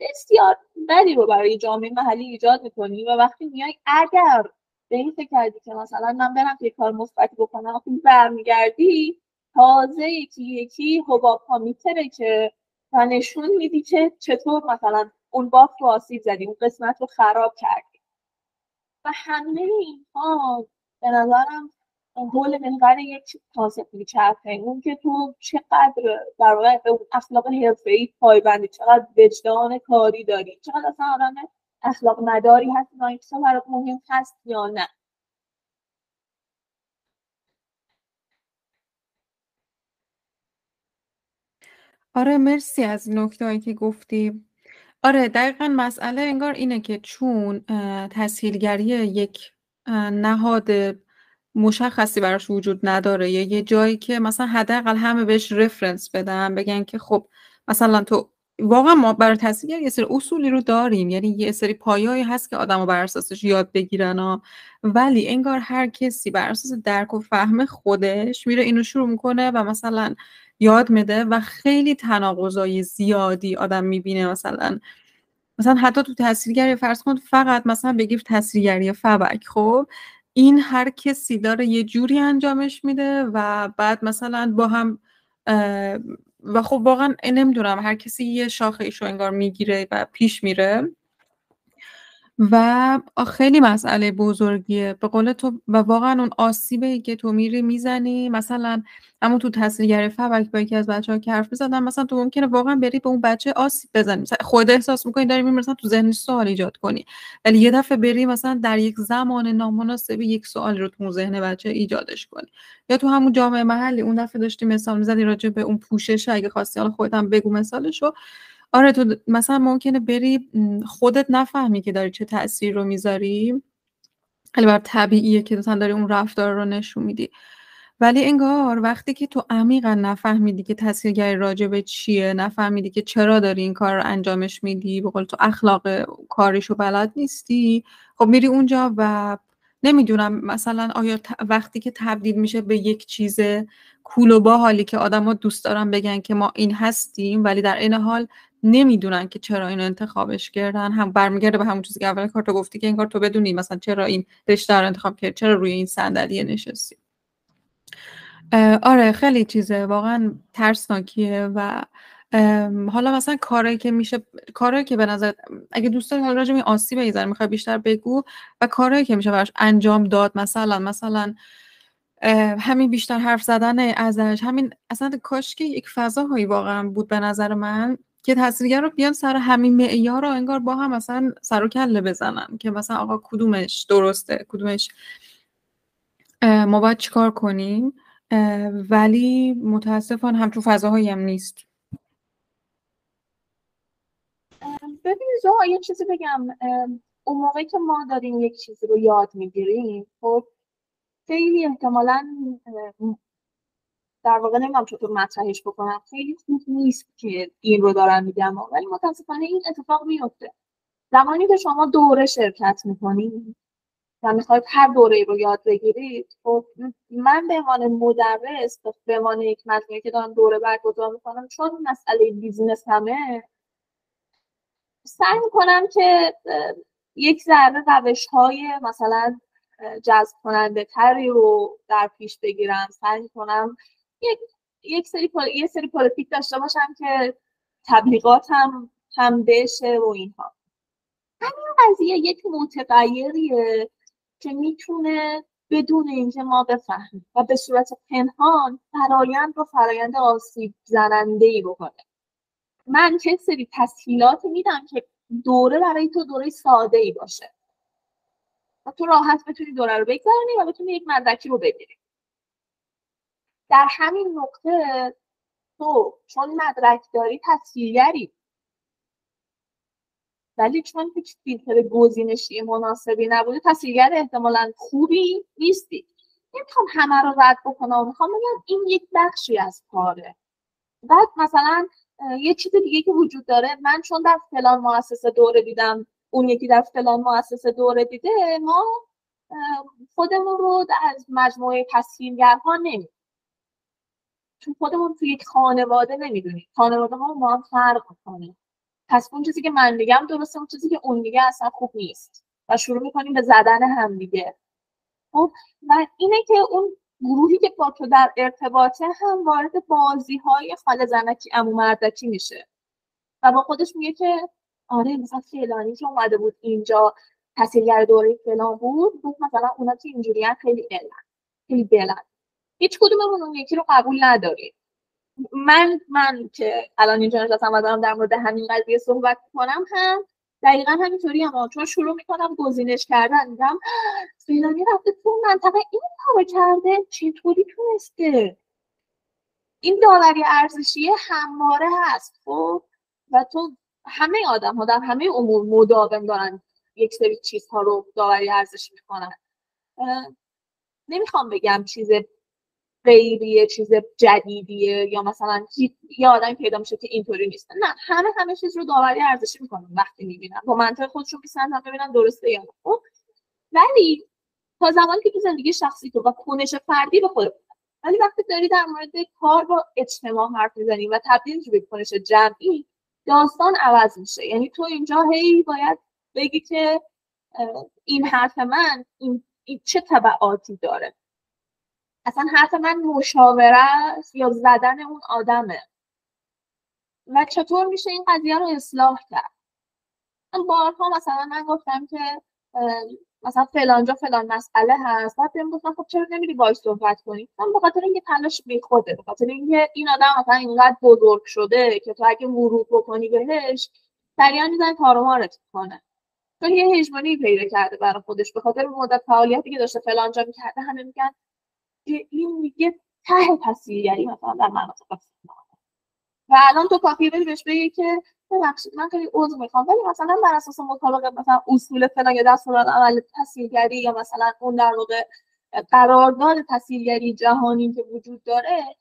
بسیار بدی رو برای جامعه محلی ایجاد می‌کنی و وقتی میای اگر به این فکر کردی که مثلا من برم یه کار مثبتی بکنم وقتی برمیگردی تازه یکی یکی حباب ها میتره که و نشون میدی که چطور مثلا اون بافت رو آسیب زدی اون قسمت رو خراب کردی. و همه اینها به نظرم حول محور یک کانسپت میچرخه اون که تو چقدر در واقع به اون اخلاق ای پایبندی چقدر وجدان کاری داری. چقدر اصلا آدم اخلاق مداری هست این برات مهم هست یا نه؟ آره مرسی از نکته که گفتی. آره دقیقا مسئله انگار اینه که چون تسهیلگری یک نهاد مشخصی براش وجود نداره یا یه جایی که مثلا حداقل همه بهش رفرنس بدن بگن که خب مثلا تو واقعا ما برای تحصیلگر یه سری اصولی رو داریم. یعنی یه سری پایایی هست که آدم بر اساسش یاد بگیرن ها. ولی انگار هر کسی بر اساس درک و فهم خودش میره اینو شروع می‌کنه و مثلا یاد میده و خیلی تناقضای زیادی آدم می‌بینه. مثلا مثلا حتی تو تحصیلگری فرض کن فقط مثلا بگیر تحصیلگری فبک. خب این هر کسی داره یه جوری انجامش میده و بعد مثلا با هم و خب واقعا نمی‌دونم هر کسی یه شاخه ایشو انگار می‌گیره و پیش میره. و خیلی مسئله بزرگیه. به قول تو و واقعا اون آسیبه که تو میری می‌زنی مثلا اما تو تحصیلگری فبک با یکی از بچه ها که حرف بزدن مثلا تو ممکنه واقعا بری به اون بچه آسیب بزنی. مثلا خود احساس می‌کنی داری میری مثلا تو ذهنش سوال ایجاد کنی. ولی یه دفعه بری مثلا در یک زمان نامناسبی یک سوال رو تو ذهن بچه ایجادش کنی. یا تو همون جامعه محلی اون دفعه داشتی مثال می‌زدی راجع به اون پوشش اگه خواستی حالا خودت هم بگو مثالشو. آره تو مثلا ممکنه بری خودت نفهمی که داری چه تاثیر رو می‌ذاری. خیلی بر طبیعیه که مثلا داری اون رفتار رو نشون میدی. ولی انگار وقتی که تو عمیقا نفهمیدی که تاثیرگری راجع به چیه نفهمیدی که چرا داری این کار رو انجامش میدی به تو اخلاق کاریشو بلد نیستی خب میری اونجا و نمی‌دونم مثلا آیا وقتی که تبدیل میشه به یک چیز کول و باحالی که آدما دوست دارن بگن که ما این هستیم ولی در این حال نمی‌دونن که چرا اینو انتخابش کردن. هم برمیگرده به همون چیزی که اول کار گفتی که این کار تو بدونی مثلا چرا این رشته رو انتخاب کرد چرا روی این صندلی نشستی. آره خیلی چیزه. واقعا ترسناکیه و حالا مثلا کاری که میشه کاری که به نظر اگه دوست داری راجع به آسیب ایزر می‌خوای بیشتر بگو و کاری که میشه براش انجام داد مثلا مثلا همین بیشتر حرف زدن ازش همین اصلا کاش که یک فضاهایی واقعا بود به نظر من. که تحصیلگر رو بیان سر همین معیار رو انگار با هم مثلا سر و کله بزنن که مثلا آقا کدومش درسته کدومش ما باید چیکار کنیم؟ ولی متاسفانه همچون فضاهایی هم نیست. ببین زها یه چیزی بگم. اون موقعی که ما داریم یک چیزی رو یاد می‌گیریم خب خیلی احتمالا در واقع نمی‌دونم چطور مطرحش بکنم. خیلی خوب نیست که این رو دارم میگم ولی متاسفانه این اتفاق میفته زمانی که شما دوره شرکت می‌کنید و می‌خواید هر دوره رو یاد بگیرید خب من به عنوان مدرس به عنوان یک مجموعه که دارم دوره برگزار می‌کنم چون مسئله business هم هست سعی می‌کنم که یک ذره روش های مثلا جذب کننده تری رو در پیش بگیرم. سعی کنم یک یک سری یه سری پلیتیک داشته باشم که تبلیغات هم هم بشه و اینها. همین قضیه یک متغیریه که می‌تونه بدون اینکه ما بفهمیم و به صورت پنهان فرایند رو فرایند آسیب زننده ای بکنه. من چه سری تسهیلات میدم که دوره برای تو دوره ساده ای باشه. و تو راحت بتونی دوره رو بگذرانی و بتونی یک مدرکی رو بگیری. در همین نقطه تو چون مدرک داری تسهیلگری ولی چون هیچ فیلتر گزینشی مناسبی نبوده تسهیلگر احتمالا خوبی نیستی. نمی‌خوام همه رو رد بکنم می‌خوام بگم این یک بخشی از کاره. بعد مثلا یه چیز دیگه که وجود داره من چون در فلان مؤسسه دوره دیدم اون یکی در فلان مؤسسه دوره دیده ما خودمون رو از مجموعه تسهیلگرها نمی چون خودمون تو یک خانواده نمی‌دونیم. خانواده ما ما هم فرق می‌کنه. پس اون چیزی که من میگم درسته اون چیزی که اون میگه اصلا خوب نیست و شروع می‌کنیم به زدن هم دیگه. خب و اینه که اون گروهی که با تو در ارتباطه هم وارد بازی های خاله زنکی امو مردکی میشه. و با خودش میگه که آره مثلا فلانی که اومده بود اینجا تحصیلگر دوره فلان بود بود مثلا اونا که اینجوری خیلی علن خیلی بلند. هیچ کدوممون اون یکی رو قبول نداریم. من من که الان اینجا نشستم و دارم در مورد همین قضیه صحبت کنم هم دقیقا همینطوری هم. چون شروع می‌کنم گزینش کردن میگم فلانی رفته تو منطقه این کارو کرده چطوری تونسته؟ این داوری ارزشی همواره هست خب؟ و تو همه آدم ها در همه امور مداوم دارن یک سری چیزها رو داوری ارزشی می‌کنن. نمی‌خوام بگم چیز غیریه چیز جدیدیه یا مثلا یه آدمی پیدا میشه که اینطوری نیست. نه همه همه چیز رو داوری ارزشی می‌کنن وقتی می‌بینن. با منطق خودشون میسنجن ببینن درسته یا نه. خب؟ ولی تا زمانی که تو زندگی شخصی تو و کنش فردی به خود ولی وقتی داری در مورد کار با اجتماع حرف می‌زنی و تبدیل به کنش جمعی داستان عوض میشه. یعنی تو اینجا هی باید بگی که این حرف من این, این چه تبعاتی داره. اصلا حرف من مشاوره است یا زدن اون آدمه. و چطور میشه این قضیه رو اصلاح کرد؟ من بارها مثلا من گفتم که مثلا فلانجا فلان مسئله هست. بعد بهم گفتن خب چرا نمیری باهاش صحبت کنی؟ من به خاطر اینکه تلاش بیخوده به خاطر اینکه این آدم مثلا اینقدر بزرگ شده که تو اگه ورود بکنی بهش سریعا می‌زنه تارومارت کنه. چون یه هژمونی پیدا کرده برای خودش به خاطر مدت فعالیتی که داشته فلانجا می‌کرده همه میگن این میگه ته تصویرگری مثلا در مناطق و الان تو کافی بری بهش بگی که ببخشید من خیلی عضو می‌خوام ولی مثلا بر اساس مطابق مثلا اصول فلان یا دستورات عمل تسهیلگری یا مثلا اون در واقع قرارداد تسهیلگری جهانی که وجود داره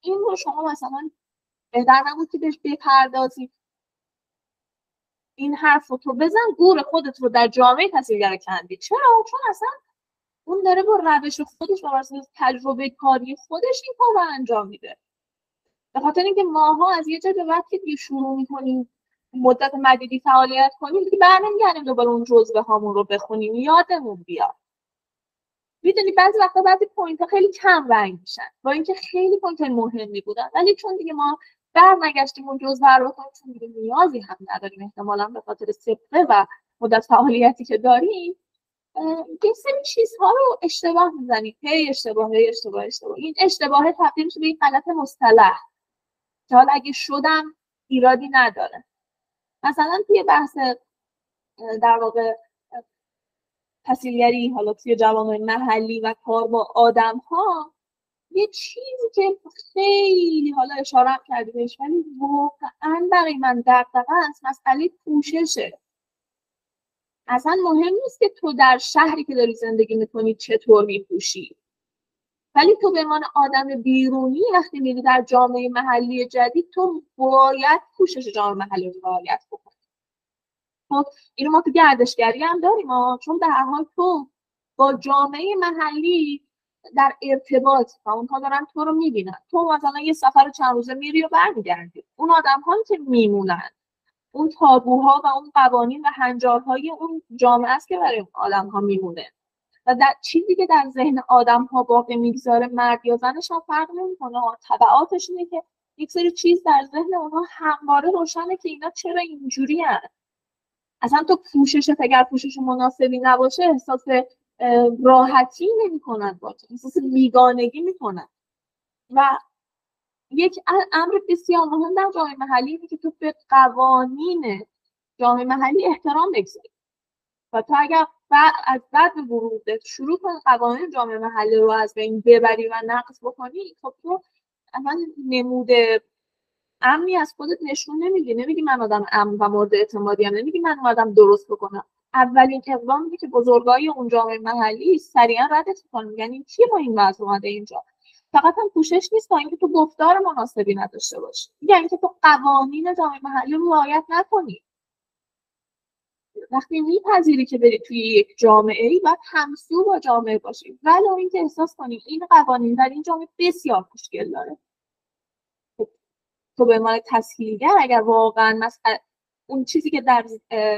این رو شما مثلا بهتر نبود که بهش بپردازید این حرف رو تو بزن گور خودت رو در جامعه تسهیلگر کندی. چرا؟ چون اصلا اون داره با روش خودش با تجربه کاری خودش این کار رو انجام میده. به خاطر اینکه ماها از یه جای به بعد که دیگه شروع می‌کنیم مدت مدیدی فعالیت کنیم دیگه برنمیگردیم دوباره اون جزوه هامون رو بخونیم یادمون بیاد. می‌دونی بعضی وقتا بعضی point ها خیلی کم رنگ میشن. با اینکه خیلی point مهمی بودن ولی چون دیگه ما بر نگشتیم اون جزوه رو بکنیم چون دیگه نیازی هم نداریم احتمالا به خاطر سبقه و مدت فعالیتی که داریم یه سری چیزها رو اشتباه می‌زنیم. هی اشتباه هی اشتباه اشتباه. این اشتباه تبدیل میشه به این غلط مصطلح. که حالا اگه شدم ایرادی نداره. مثلا توی بحث در واقع تحصیلگری حالا توی جوامع محلی و کار با آدم ها یه چیزی که خیلی حالا اشاره کردی بهش ولی واقعا برای من دقدقه است مسئله پوششه. اصلا مهم نیست که تو در شهری که داری زندگی می‌کنی چطور میپوشی. ولی تو به عنوان آدم بیرونی وقتی میری در جامعه محلی جدید تو باید پوشش جامعه محلی رو رعایت بکنی. خب اینو ما تو گردشگری هم داریم چون به هر حال تو با جامعه محلی در ارتباط و اونها دارن تو رو می‌بینن. تو مثلا یه سفر چند روزه میری و برمیگردی. اون آدم ها که میمونن اون تابوها و اون قوانین و هنجارهای اون جامعه است که برای اون آدم ها میمونه. و در چیزی که در ذهن آدم ها باقی می‌گذاره مرد یا زنش هم فرق نمی‌کنه. تبعاتش اینه که یک سری چیز در ذهن اونها همواره روشنه که اینا چرا اینجوری هست اصلا تو پوشش اگر پوشش مناسبی نباشه احساس راحتی نمی‌کنن با احساس بیگانگی می‌کنن. و یک امر بسیار مهم در جامعه محلی اینه که تو به قوانین جامعه محلی احترام بگذاری. و تو اگر از بعد ورودت شروع کنی قوانین جامعه محلی رو از بین ببری و نقض بکنی خب تو اصلا نموده امنی از خودت نشون نمیدی. نمیگی من آدم امن و مورد اعتمادی هم نمیگی من آدم درست بکنم. اولین اقدامی که بزرگای اون جامعه محلی سریعا ردت می‌کنن. یعنی کی با این وضع اومده اینجا؟ فقط هم پوشش نیست تا اینکه تو گفتار مناسبی نداشته باشی. یعنی که تو قوانین جامعه محلی رو رعایت نکنی. وقتی میپذیری که بری توی یک جامعه ای باید همسو با جامعه باشی. ولی اینکه احساس کنی این قوانین در این جامعه بسیار مشکل داره. تو به عنوان تسهیلگر اگر واقعا مثلا اون چیزی که در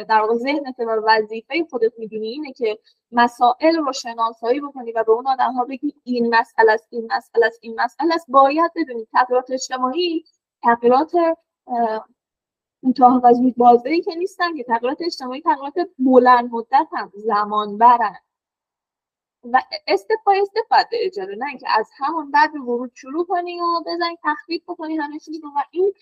در واقع ذهنت و وظیفه خودت می‌دونی اینه که مسائل رو شناسایی بکنی و به اون آدم ها بگی این مسئله است این مسئله است این مسئله است. باید بدونی تغییرات اجتماعی تغییرات کوتاه و زود بازه که نیستن که تغییرات اجتماعی تغییرات بلند مدت هم زمان برن. و استپ باید اجاره نه اینکه از همون بعد ورود شروع کنی و بزنی تخفیف بکنی همه چیز رو. و این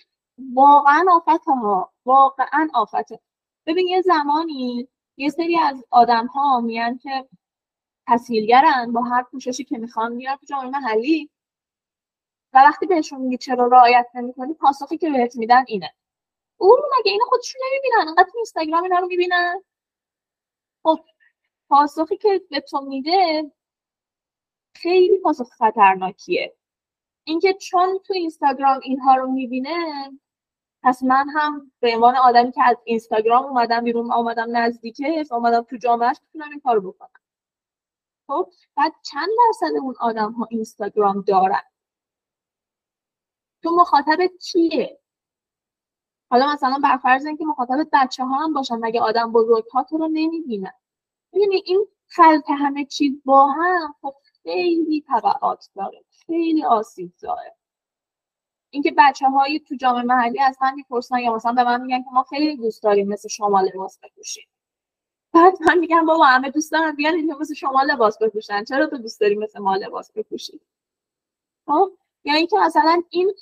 واقعا آفت ها واقعا آفته ببین یه زمانی یه سری از آدم ها میان که تسهیلگرن با هر پوششی که می‌خوان میان تو جامعه محلی و وقتی بهشون میگی چرا رعایت نمی‌کنی پاسخی که بهت میدن اینه. اون مگه اینو خودشون نمی‌بینن؟ انقدر تو اینستاگرام اینا رو می‌بینن؟ خب پاسخی که به تو میده خیلی پاسخ خطرناکیه. اینکه چون تو اینستاگرام اینها رو می‌بینه پس من هم به عنوان آدمی که از اینستاگرام اومدم بیرون اومدم نزدیکه اومدم تو جامعهش می‌تونم این کارو بکنم. خب بعد چند درصد اون آدم ها اینستاگرام دارن؟ تو مخاطب کیه حالا مثلا بر فرض اینکه مخاطب بچه ها هم باشن مگه آدم بزرگ ها تو رو نمی‌بینن؟ ببینی این خلط همه چیز با هم خب خیلی تبعات داره خیلی آسیب داره. اینکه بچه های تو جامعه محلی از من می‌پرسن یا مثلا به من میگن که ما خیلی دوست داریم مثل شما لباس بپوشیم. بعد من میگم بابا همه دوست دارن بیان اینجا مثل شما لباس بپوشن. چرا تو دوست داری مثل ما لباس بپوشی؟ خب؟ یا اینکه مثلا این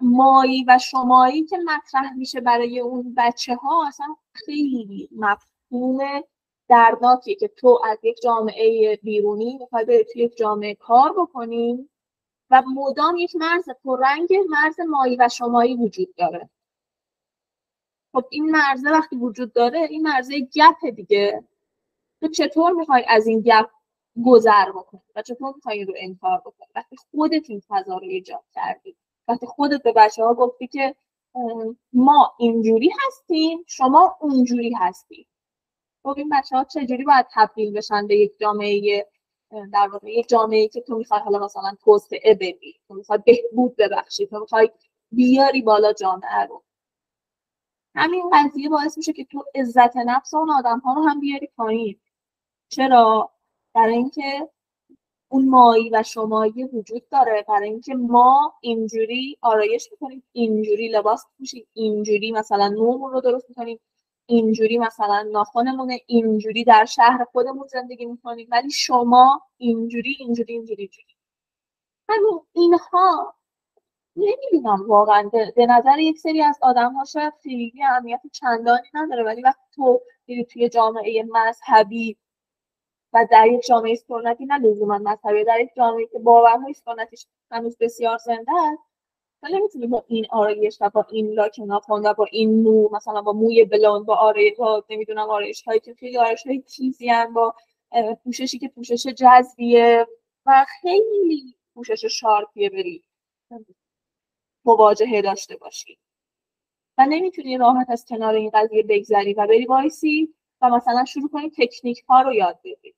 مایی و شمایی که مطرح میشه برای اون بچه ها اصلا خیلی مفهوم دردناکیه که تو از یک جامعه بیرونی می‌خوای بری توی یک جامعه کار بکنیم و مدام یک مرز پررنگ مرز مایی و شمایی وجود داره. خب این مرزه وقتی وجود داره این مرزه گپ دیگه. تو چطور می‌خوای از این گپ گذر بکنی؟ و چطور می‌خوای رو انکار بکنی؟ وقتی خودت این فضا رو ایجاد کردی. وقتی خودت به بچه ها گفتی که ما اینجوری هستیم شما اونجوری هستیم خب این بچه ها چجوری باید تبدیل بشن به یک جامعه در واقع یک جامعه که تو می‌خوای حالا مثلا توسعه بدی تو می‌خوای بهبود ببخشی تو می‌خوای بیاری بالا جامعه رو. همین قضیه باعث میشه که تو عزت نفس اون آدم ها رو هم بیاری پایین. چرا؟ برای اینکه اون مایی و شمایی وجود داره. برای اینکه ما اینجوری آرایش می‌کنیم اینجوری لباس میشیم اینجوری مثلا نومون رو درست می‌کنیم اینجوری مثلا ناخونمون اینجوری در شهر خودمون زندگی می‌کنیم ولی شما اینجوری اینجوری اینجوری اینجوری. همین اینها. نمی‌دونم واقعا. به نظر یک سری از آدم ها شاید خیلی اهمیت چندانی نداره ولی وقتی تو توی جامعه مذهبی و در یک جامعه سنتی نه لزوما مذهبی در یک جامعه که باورهای سنتیش هنوز بسیار زنده است تو نمی‌تونی با این آرایش و با این لاک ناخن و با این مو مثلا با موی بلوند با آرایش با نمی‌دونم آرایش هایی که خیلی آرایش های تیزی با پوششی که پوشش جذبیه و خیلی پوشش شارپیه بری. مواجهه داشته باشی. و نمی‌تونی راحت از کنار این قضیه بگذری و بری وایسی و مثلا شروع کنی تکنیک ها رو یاد بگیری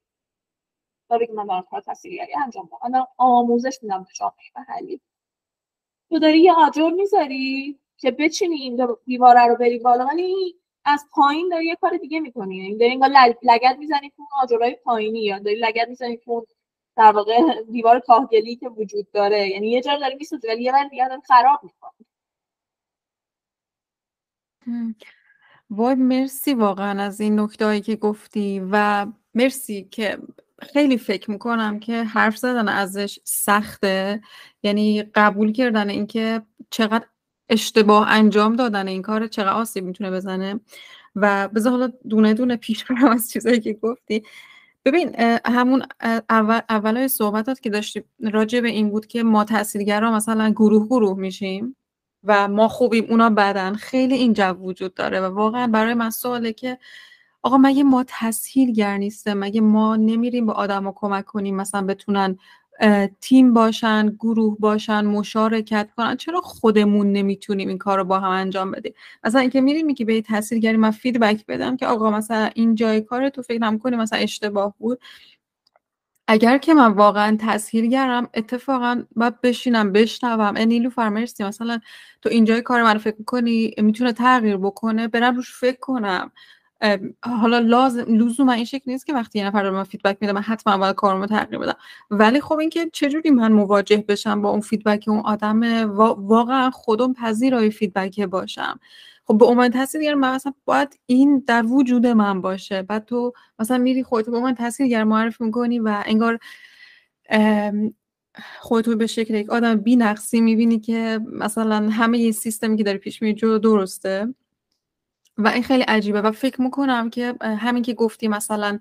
تا بگی من دارم کار تحصیلی انجام بدم. آموزش میدم به جامعه محلی تو داری یه آجر می‌ذاری که بچینی این دیواره رو بری بالا ولی از پایین داری یه کار دیگه می‌کنی. این داری انگار لگد می‌زنی تو آجرهای پایینی یا داری لگد می‌زنی تو در واقع دیوار کاهگلی که وجود داره. یعنی یه جا داری می‌سازی ولی یه بار دیگه خراب می‌کنی. وای مرسی واقعا از این نکته که گفتی و مرسی که خیلی فکر می‌کنم که حرف زدن ازش سخته. یعنی قبول کردن اینکه چقدر اشتباه انجام دادن این کار چقدر آسیب می‌تونه بزنه. و بذار حالا دونه دونه پیش برم از چیزایی که گفتی. ببین همون اول اولای صحبتات که داشتی راجع به این بود که ما تحصیلگرا مثلا گروه گروه میشیم و ما خوبیم اونا بدن. خیلی این جو وجود داره و واقعا برای من سواله که آقا مگه ما تسهیلگر نیسته مگه ما نمیریم به آدما کمک کنیم؟ مثلا بتونن تیم باشن گروه باشن مشارکت کنن. چرا خودمون نمی‌تونیم این کار رو با هم انجام بدیم؟ مثلا اینکه میریم میگی به تسهیلگری من feedback بدم که آقا مثلا این جای کار تو فکر نمی‌کنی مثلا اشتباه بود. اگر که من واقعا تسهیلگرم اتفاقا باید بشینم بشنوم. نیلوفر مرسی مثلا تو اینجای کار من فکر کنی می‌تونه تغییر بکنه؟ برم روش فکر کنم. حالا لازم لزوما این شکل نیست که وقتی یه نفر رو من feedback میده من حتما باید کارمو تغییر بدم. ولی خب اینکه چجوری من مواجه بشم با اون feedback اون آدم واقعا خودم پذیرای feedback باشم. خب به عنوان تسهیلگر من مثلا باید این در وجود من باشه. بعد تو مثلا میری خودت به عنوان تسهیلگر معرفی می‌کنی و انگار خودتو به شکل یک آدم بی نقصی می‌بینی که مثلا همه یه سیستمی که داری پیش میری جلو درسته. و این خیلی عجیبه. و فکر می‌کنم که همین که گفتی مثلا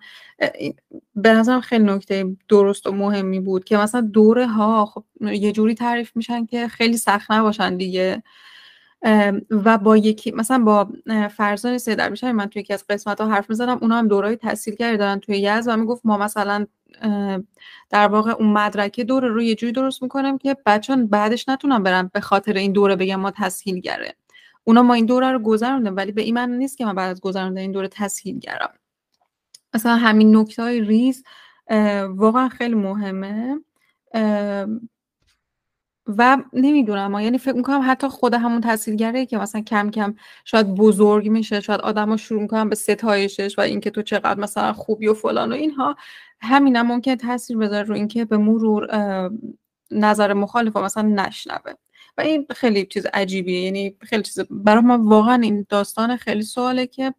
به نظرم خیلی نکته درست و مهمی بود که مثلا دوره ها خب یه جوری تعریف میشن که خیلی سخت نباشن دیگه. و با یکی مثلا با فرزان سه در من توی یکی از قسمت ها حرف می‌زدم اونا هم دورای کرده دارن توی یز و می‌گفت ما مثلا در واقع اون مدرکه دوره رو یه جوری درست می‌کنم که بچه‌ها بعدش نتونن برن به خاطر این دوره بگم ما تسهیل گره اونا ما این دوره رو گذروندن ولی به این معنی نیست که من بعد از گذروندن این دوره تسهیل گرم. مثلا همین نکته های ریز واقعا خیلی مهمه. و نمی‌دونم یعنی فکر می‌کنم حتی خود همون تاثیرگره که مثلا کم کم شاید بزرگ میشه شاید ها شروع می‌کنن به ستایشش و اینکه تو چقدر مثلا خوبی و فلان و اینها همین هم ممکن تاثیر بذاره رو اینکه به مرور نظر مخالف مثلا نشنوه. و این خیلی چیز عجیبیه. یعنی خیلی چیز برای ما واقعا این داستان خیلی سواله که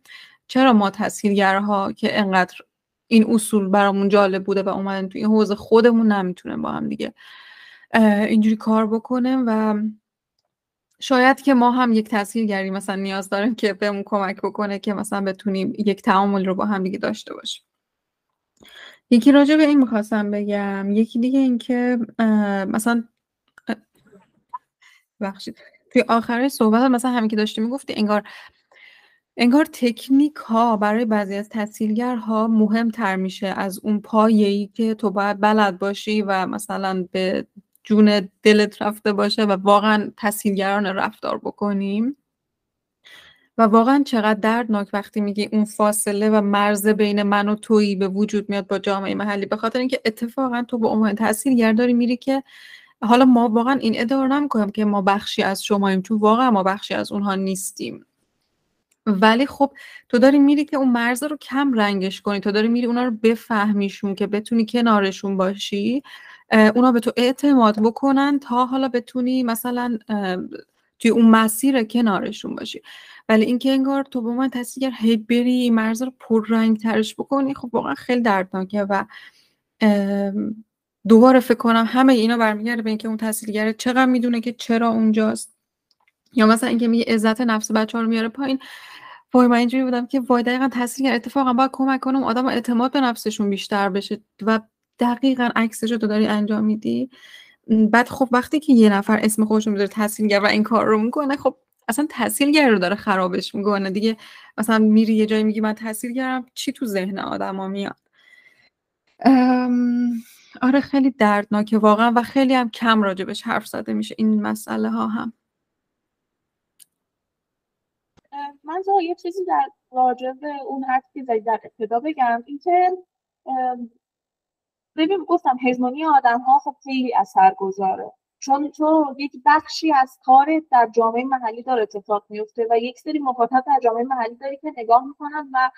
چرا ما تسهیلگرها که انقدر این اصول برامون جالب بوده و اومدن تو این حوزه خودمون نمی‌تونه با هم دیگه اینجوری کار بکنیم و شاید که ما هم یک تسهیلگری مثلا نیاز داریم که بهمون کمک بکنه که مثلا بتونیم یک تعامل رو با هم دیگه داشته باشیم. یکی راجع به این می‌خواستم بگم. یکی دیگه این که مثلا بخشید توی آخر صحبت مثلا همین که داشتی می‌گفتی انگار انگار تکنیک ها برای بعضی از تحصیلگرها مهمتر میشه از اون پایه‌ای که تو باید بلد باشی و مثلا به جون دلت رفته باشه و واقعا تحصیلگران رفتار بکنیم و واقعا چقدر دردناک وقتی میگی اون فاصله و مرز بین من و تویی به وجود میاد با جامعه محلی به خاطر اینکه اتفاقا تو به عنوان تحصیلگر داری میری که حالا ما واقعا این ادعا نمی‌کنم که ما بخشی از شماییم چون واقعا ما بخشی از اونها نیستیم. ولی خب تو داری میری که اون مرز رو کم رنگش کنی تو داری میری اونا رو بفهمیشون که بتونی کنارشون باشی اونا به تو اعتماد بکنن تا حالا بتونی مثلا توی اون مسیر کنارشون باشی. ولی اینکه انگار تو با من تصدیگر هی بری این مرز رو پر ترش بکنی خب واقعا خیلی دردناکه و دوباره فکر کنم همه اینا برمیگرده به اینکه اون تحصیلگر چقدر می‌دونه که چرا اونجاست. یا مثلا اینکه میگه عزت نفس بچه رو میاره پایین. وای من اینجوری بودم که وای دقیقا تحصیلگر اتفاقا باید کمک کنم آدم اعتماد به نفسشون بیشتر بشه و دقیقا عکسش رو داری انجام میدی. بعد خب وقتی که یه نفر اسم خودش می‌ذاره تحصیلگر و این کار رو می‌کنه خب اصلا تحصیلگر رو داره خرابش می‌کنه دیگه. مثلا میری یه جایی میگی من تحصیلگرم چی تو ذهن آدما میاد؟ آره خیلی دردناکه واقعا و خیلی هم کم راجبش حرف زده میشه این مسئله ها هم. من یه چیزی در راجب اون حرفی که در ابتدا بگم اینکه ببین گفتم هزمانی آدم ها خب خیلی اثر گذاره چون تو یک بخشی از کارت در جامعه محلی داره اتفاق میفته و یک سری مخاطب در جامعه محلی داری که نگاه می‌کنن و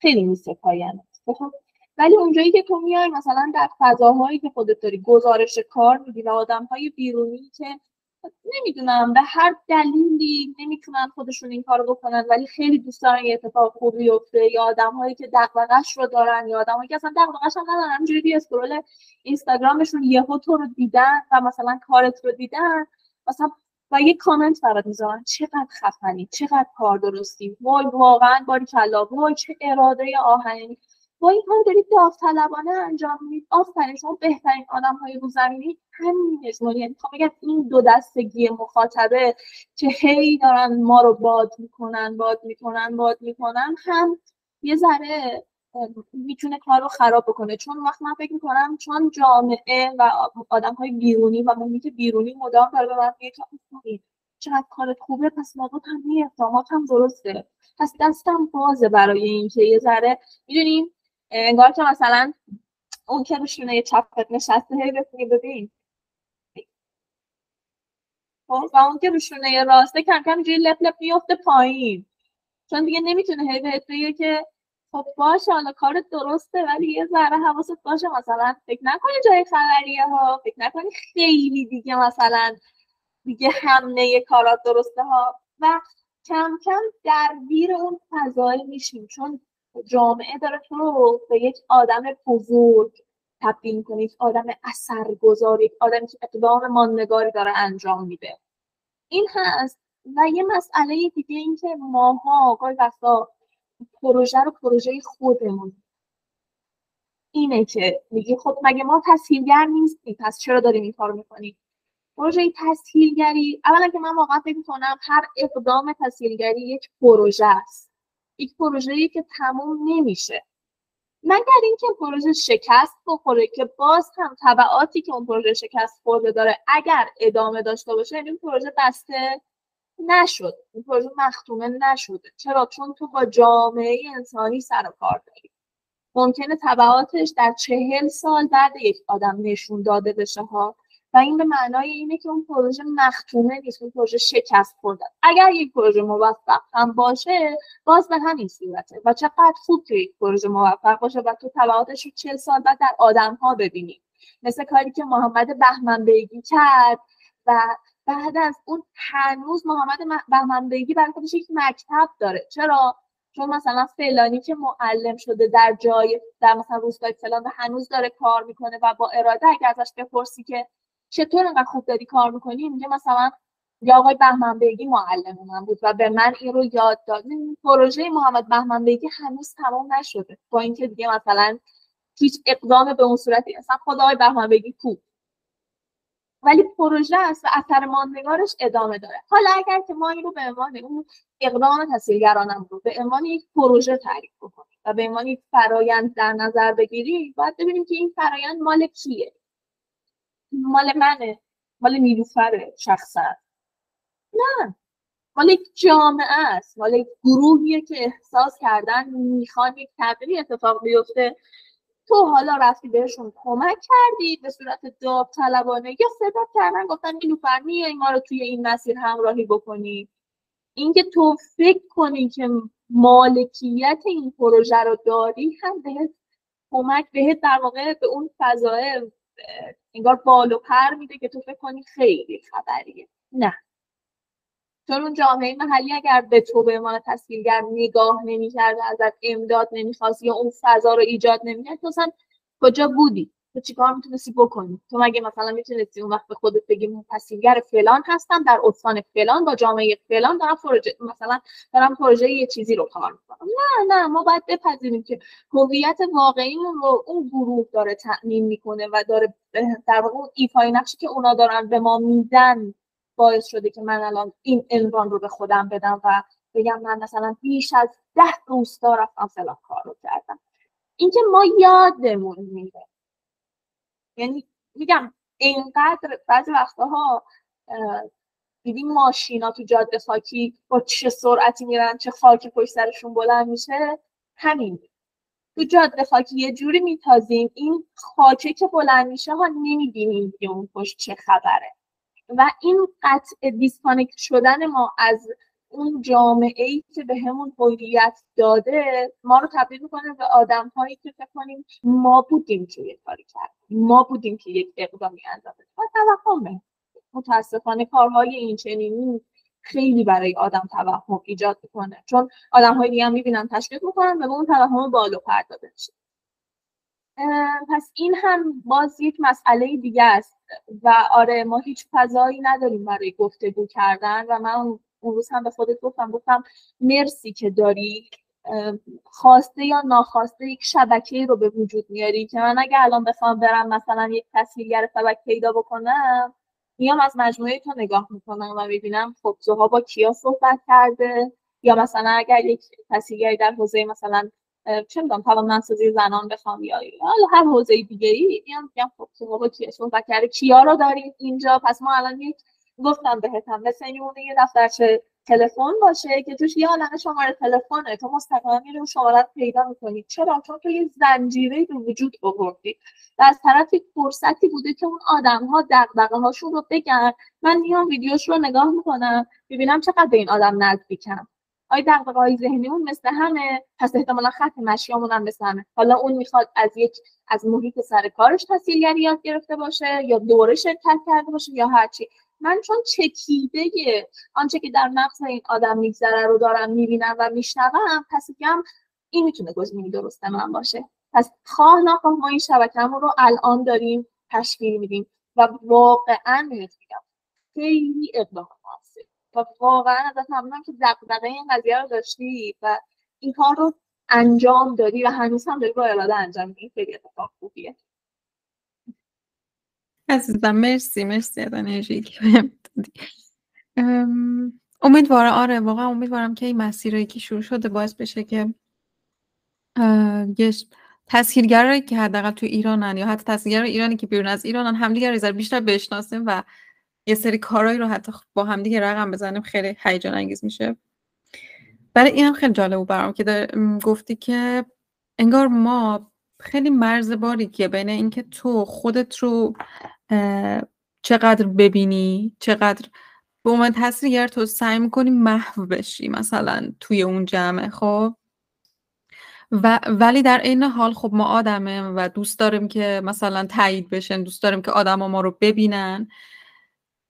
خیلی میستپاین خب ولی اونجایی که تو میای مثلا در فضاهایی که خودت داری گزارش کار میدی و آدم های بیرونی که نمی‌دونم به هر دلیلی نمی‌تونن خودشون این کارو بکنن ولی خیلی دوست دارن یه اتفاق خوب بیفته یا آدمهایی که دغدغش رو دارن یا آدمایی که اصلا دغدغش هم ندارن همینجوری اسکرول اینستاگرامشون یهو تو رو دیدن و مثلا کارت رو دیدن مثلا و یه کامنت برات می‌ذارن چقدر خفنی چقدر کار درستی وای واقعا باری کلا وای چه اراده آهنی با این کار دارید داوطلبانه انجام می‌دید. آفرین شما بهترین آدم های رو زمینی همین اجمالی یعنی میگم این دو دستگی مخاطبه که هی دارن ما رو باد می‌کنن باد می‌کنن باد می‌کنن هم یه ذره می‌تونه کار رو خراب بکنه. چون وقت من فکر می‌کنم چون جامعه و آدم های بیرونی و محیط بیرونی مدام داره به من میگه چقدر کارت خوبه پس لابد هم اقدامات هم درسته. پس دستم بازه برای اینکه یه ذره می‌دونیم انگار که مثلا اون که روشونه چپت نشسته هی بتونی ببین. خب و اون که روشونه راسته کم کم اینجوری لپ لپ میفته پایین. چون دیگه نمی‌تونه هی بهت بگه که خب باشه حالا کارت درسته ولی یه ذره حواست باشه. مثلا فکر نکنی جای خبریه ها فکر نکنی خیلی دیگه مثلا دیگه همه کارات درسته ها و کم کم درگیر اون فضایی میشیم. چون جامعه داره تو رو به یک آدم بزرگ تبدیل کنه یک آدم اثرگذار یک آدمی که اقدام ماندگاری داره انجام میده. این هست و یه مسئله دیگه این که ماها آقای وقتا پروژه رو پروژه خودمون. اینه که میگی خب مگه ما تسهیلگر نیستیم پس چرا داریم این کارو می‌کنیم؟ پروژه تسهیلگری اولا که من واقعا فکر کنم هر اقدام تسهیلگری یک پروژه است. یک پروژه‌ای که تموم نمیشه. مگر اینکه پروژه شکست بخوره که باز هم تبعاتی که اون پروژه شکست خورده داره اگر ادامه داشته باشه یعنی پروژه بسته نشد این پروژه مختومه نشده. چرا؟ چون تو با جامعه انسانی سر و کار داری. ممکنه تبعاتش در چهل سال بعد یک آدم نشون داده بشه ها. و این به معنای اینه که اون پروژه مختومه نیست اون پروژه شکست خورده. اگر یک پروژه موفق هم باشه باز به همین صورته. و چقدر خوب که یک پروژه موفق باشه و تو تبعاتش رو چه سال بعد در آدم ها ببینی. مثل کاری که محمد بهمن بیگی کرد و بعد از اون هنوز محمد بهمن بیگی برای خودش یک مکتب داره. چرا؟ چون مثلا فلانی که معلم شده در جای در مثلا روستای فلان و هنوز داره کار می‌کنه و با اراده اگر ازش بپرسی که چطور انقدر خوب داری کار می‌کنی؟ میگه مثلا یا آقای بهمن بیگی معلم من بود و به من این رو یاد داد. پروژه محمد بهمن بیگی هنوز تمام نشده. با اینکه دیگه مثلا هیچ اقدام به اون صورتی اصلا خدا آقای بهمن بیگی کو ولی پروژه است و اثر ماندگارش ادامه داره. حالا اگر که ما این رو به عنوان اون اقدام تحصیلگرانم رو به عنوان یک پروژه تعریف بکنیم و به عنوان یک فرایند در نظر بگیریم باید ببینیم که این فرایند مال کیه. مال منه. مال نیلوفر شخصا. نه. مال یک جامعه است. مال یک گروهیه که احساس کردن می‌خوان یک تغییری اتفاق بیفته. تو حالا رفتی بهشون کمک کردی به صورت داوطلبانه. یا صدا کردن گفتن نیلوفر میای ما رو توی این مسیر همراهی بکنی. اینکه تو فکر کنی که مالکیت این پروژه رو داری هم بهت کمک بهت در واقع به اون فضای انگار بال و پر میده که تو فکر کنی خیلی خبریه. نه. چون اون جامعه محلی اگر به تو به عنوان تصویرگر نگاه نمی‌کرد ازت امداد نمی‌خواست یا اون فضا رو ایجاد نمی‌کرد تو کجا بودی؟ تو چیکار می‌تونستی بکنی؟ تو مگه مثلا می‌تونستی اون وقت به خودت بگی من تصویرگر فلان هستم در استان فلان با جامعه فلان دارم پروژه مثلا دارم پروژه یه چیزی رو کار می‌کنم. نه نه ما باید بپذیریم که هویت واقعیمون رو اون گروه داره تأمین می‌کنه و داره در واقع اون ایفای نقشی که اونا دارن به ما میدن باعث شده که من الان این عنوان رو به خودم بدم و بگم من مثلا بیش از ده روستا رفتم فلان کار رو کردم. اینکه ما یادمون میره یعنی میگم اینقدر بعضی وقتها دیدیم ماشینا تو جاده خاکی با چه سرعتی میرن چه خاکی پشت سرشون بلند میشه؟ همین. تو جاده خاکی یه جوری میتازیم این خاکه که بلند میشه ها نمی‌بینیم که اون پشت چه خبره. و این قطع disconnect شدن ما از اون جامعه ای که به همون هویت داده ما رو تبدیل می‌کنه به آدم هایی که فکر کنیم ما بودیم که یه کاری کردیم. ما بودیم که یک اقدامی انجام دادیم. و توهمه. متاسفانه کارهای این چنینی خیلی برای آدم توهم ایجاد می‌کنه. چون آدم های دیگه هم می‌بینن تشویق می‌کنن به اون توهم بالو پر داده میشه پس این هم باز یک مسئله دیگه است. و آره ما هیچ فضایی نداریم برای گفتگو کردن و من اون روز هم به خودت گفتم گفتم مرسی که داری خواسته یا ناخواسته یک شبکه رو به وجود میاری که من اگه الان بخوام برم مثلا یک تصویرگر فلک پیدا بکنم میام از مجموعه تو نگاه می‌کنم و می‌بینم خب زوها با کیا صحبت کرده یا مثلا اگر یک تصویرگری در حوزه مثلا چه می‌دونم توانمندسازی زنان بخوام یا حالا هر حوزه دیگه ای میام میگم خب زوها با کیا صحبت کرده کیا رو داریم اینجا؟ پس ما الان یک گفتم بهتم مثل اینکه یه دفترچه تلفن باشه که توش یه عالمه شماره تلفنه تو مستقیما میری اون شماره پیدا می‌کنی. چرا؟ چون تو یه زنجیره به وجود آوردی. و از طرف فرصتی بوده که اون آدم ها دغدغه هاشون رو بگن. من میام ویدیوش رو نگاه می‌کنم ببینم چقدر به این آدم نزدیکم. آیا دغدغه های ذهنیمون مثل همه. پس احتمالا خط مشیامون هم مثل همه. حالا اون می‌خواد از یک از محیط سر کارش تحصیلگری یاد گرفته باشه یا دوره شرکت کرده باشه یا هرچی. من چون چکیده آنچه که در مغز این آدم میگذره رو دارم می‌بینم و میشنوم پس میگم این می‌تونه گزینه درست من باشه. پس خواه نخواه ما این شبکهمون رو الان داریم تشکیل میدیم و واقعا بهت میگم خیلی اقدام موثر و واقعا ازت ممنونم که دقدقه این قضیه رو داشتی و این کار رو انجام دادی و هنوز هم داری با اراده انجام میدی. خیلی اتفاق خوبیه. عزیزم مرسی مرسی از انرژی که امیدوارم آره واقعا امیدوارم که این مسیرهایی که شروع شده باعث بشه که یه تسهیلگرایی که حداقل تو ایرانن یا حتی تسهیلگر ایرانی که بیرون از ایرانن همدیگه رو بیشتر بشناسیم و یه سری کارهایی رو حتی با همدیگه رقم بزنیم خیلی هیجان انگیز میشه. برای اینم خیلی جالب برام که گفتی که انگار ما خیلی مرز که بین اینکه تو خودت رو چقدر ببینی چقدر به عنوان تصویرگر تو سعی می‌کنی محو بشی مثلا توی اون جمعه خب؟ و ولی در این حال خب ما آدمه و دوست داریم که مثلا تایید بشن دوست داریم که آدم ما رو ببینن.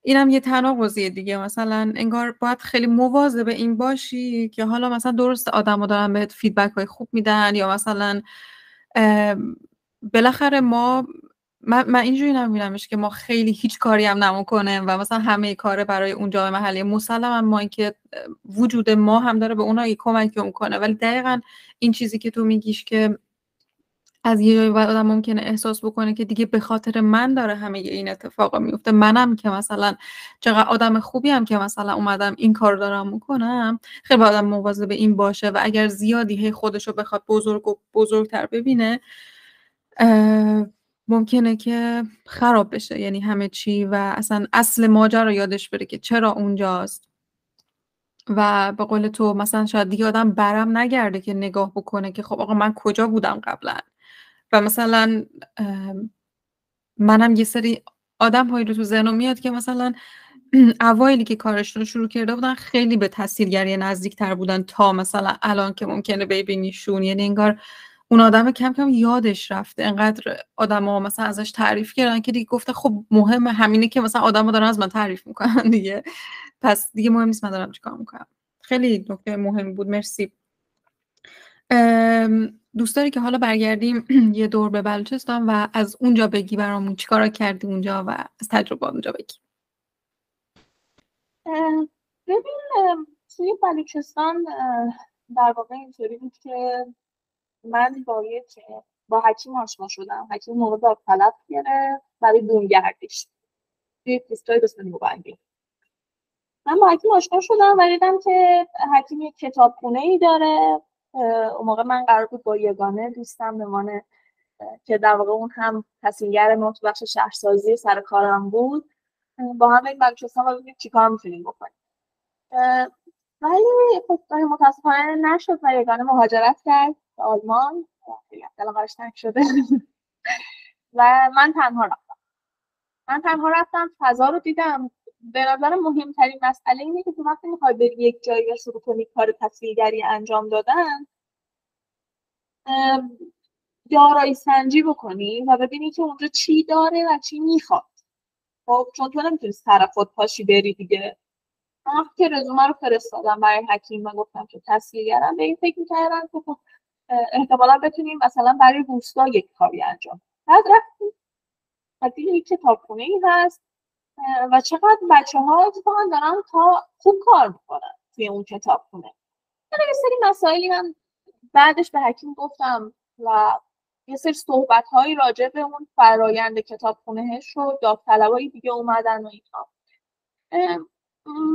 اینم یه تناقضیه دیگه. مثلا انگار باید خیلی مواظب این باشی که حالا مثلا درست آدم دارن بهت فیدبک های خوب میدن یا مثلا بالاخره ما من, من اینجوری نمیبینمش که ما خیلی هیچ کاری هم نمی‌کنه و مثلا همه کاره برای اون جامعه محلی. مسلما ما اینکه وجود ما هم داره به اونها کمکی می‌کنه. ولی دقیقا این چیزی که تو میگیش که از یه جایی آدم ممکنه احساس بکنه که دیگه به خاطر من داره همه این اتفاقا میفته. منم که مثلا چقدر آدم خوبی هم که مثلا اومدم این کار دارم می‌کنم خیلی آدم مواظب به این باشه و اگر زیادی هی خودش رو بخواد بزرگ و بزرگتر ببینه ممکنه که خراب بشه. یعنی همه چی و اصلا اصل ماجرا یادش بره که چرا اونجاست. و به قول تو مثلا شاید دیگه آدم برم نگرده که نگاه بکنه که خب آقا من کجا بودم قبلا؟ و مثلا منم یه سری آدم هایی رو تو ذهنم میاد که مثلا اوایلی که کارشون رو شروع کرده بودن خیلی به تصویرگری نزدیکتر بودن تا مثلا الان که ممکنه ببینیشون یعنی انگار اون آدم کم کم یادش رفته. انقدر ها مثلا ازش تعریف کردن که دیگه گفته خب مهم همینه که مثلا ها دارن از من تعریف می‌کنن دیگه. پس دیگه مهم نیست من دارم چیکار می‌کنم. خیلی نکته مهم بود. مرسی. دوست داری که حالا برگردیم یه دور به بلوچستان و از اونجا بگی برامون چیکارا کردی اونجا و از تجربه اونجا بگی. ببین توی بلوچستان در واقع اینطوری بود که من با با حکیم آشنا شدم. حکیم موقع داوطلب گرفت برای دونگردش توی پیستای بسیاری بنگی من با حکیم آشنا شدم و دیدم که حکیم یک کتابخونه ای داره. اون موقع من قرار بود با یگانه دوستم به که در واقع اون هم تصمیمگر ما تو بخش شهرسازی سر کارم بود با هم این بلوچستان و ببینیم چیکار می‌تونیم بکنیم. ولی خب متاسفانه نشد و یگانه مهاجرت کرد به آلمان. الان شده. و من تنها رفتم. من تنها رفتم فضا رو دیدم. به نظر مهمترین مسئله اینه که تو وقتی می‌خوای بری یک جایی و شروع کنی کار تصویرگری انجام دادن دارایی سنجی بکنی و ببینی که اونجا چی داره و چی می‌خواد. خب چون تو نمی‌تونی سر خود پاشی بری دیگه. من که رزومه رو فرستادم برای حکیم و گفتم که تصویرگرم. به این فکر می‌کردم که خب احتمالا بتونیم مثلا برای روستا یک کاری انجام بعد رفتیم. و یک کتابخونه هست. و چقدر بچه ها اتفاقا دارن تا خوب کار می‌کنن توی اون کتابخونه. یعنی یه سری مسائلی من بعدش به حکیم گفتم و یه سری صحبت هایی راجع به اون فرایند کتابخونه شد داوطلبایی دیگه اومدن و اینا.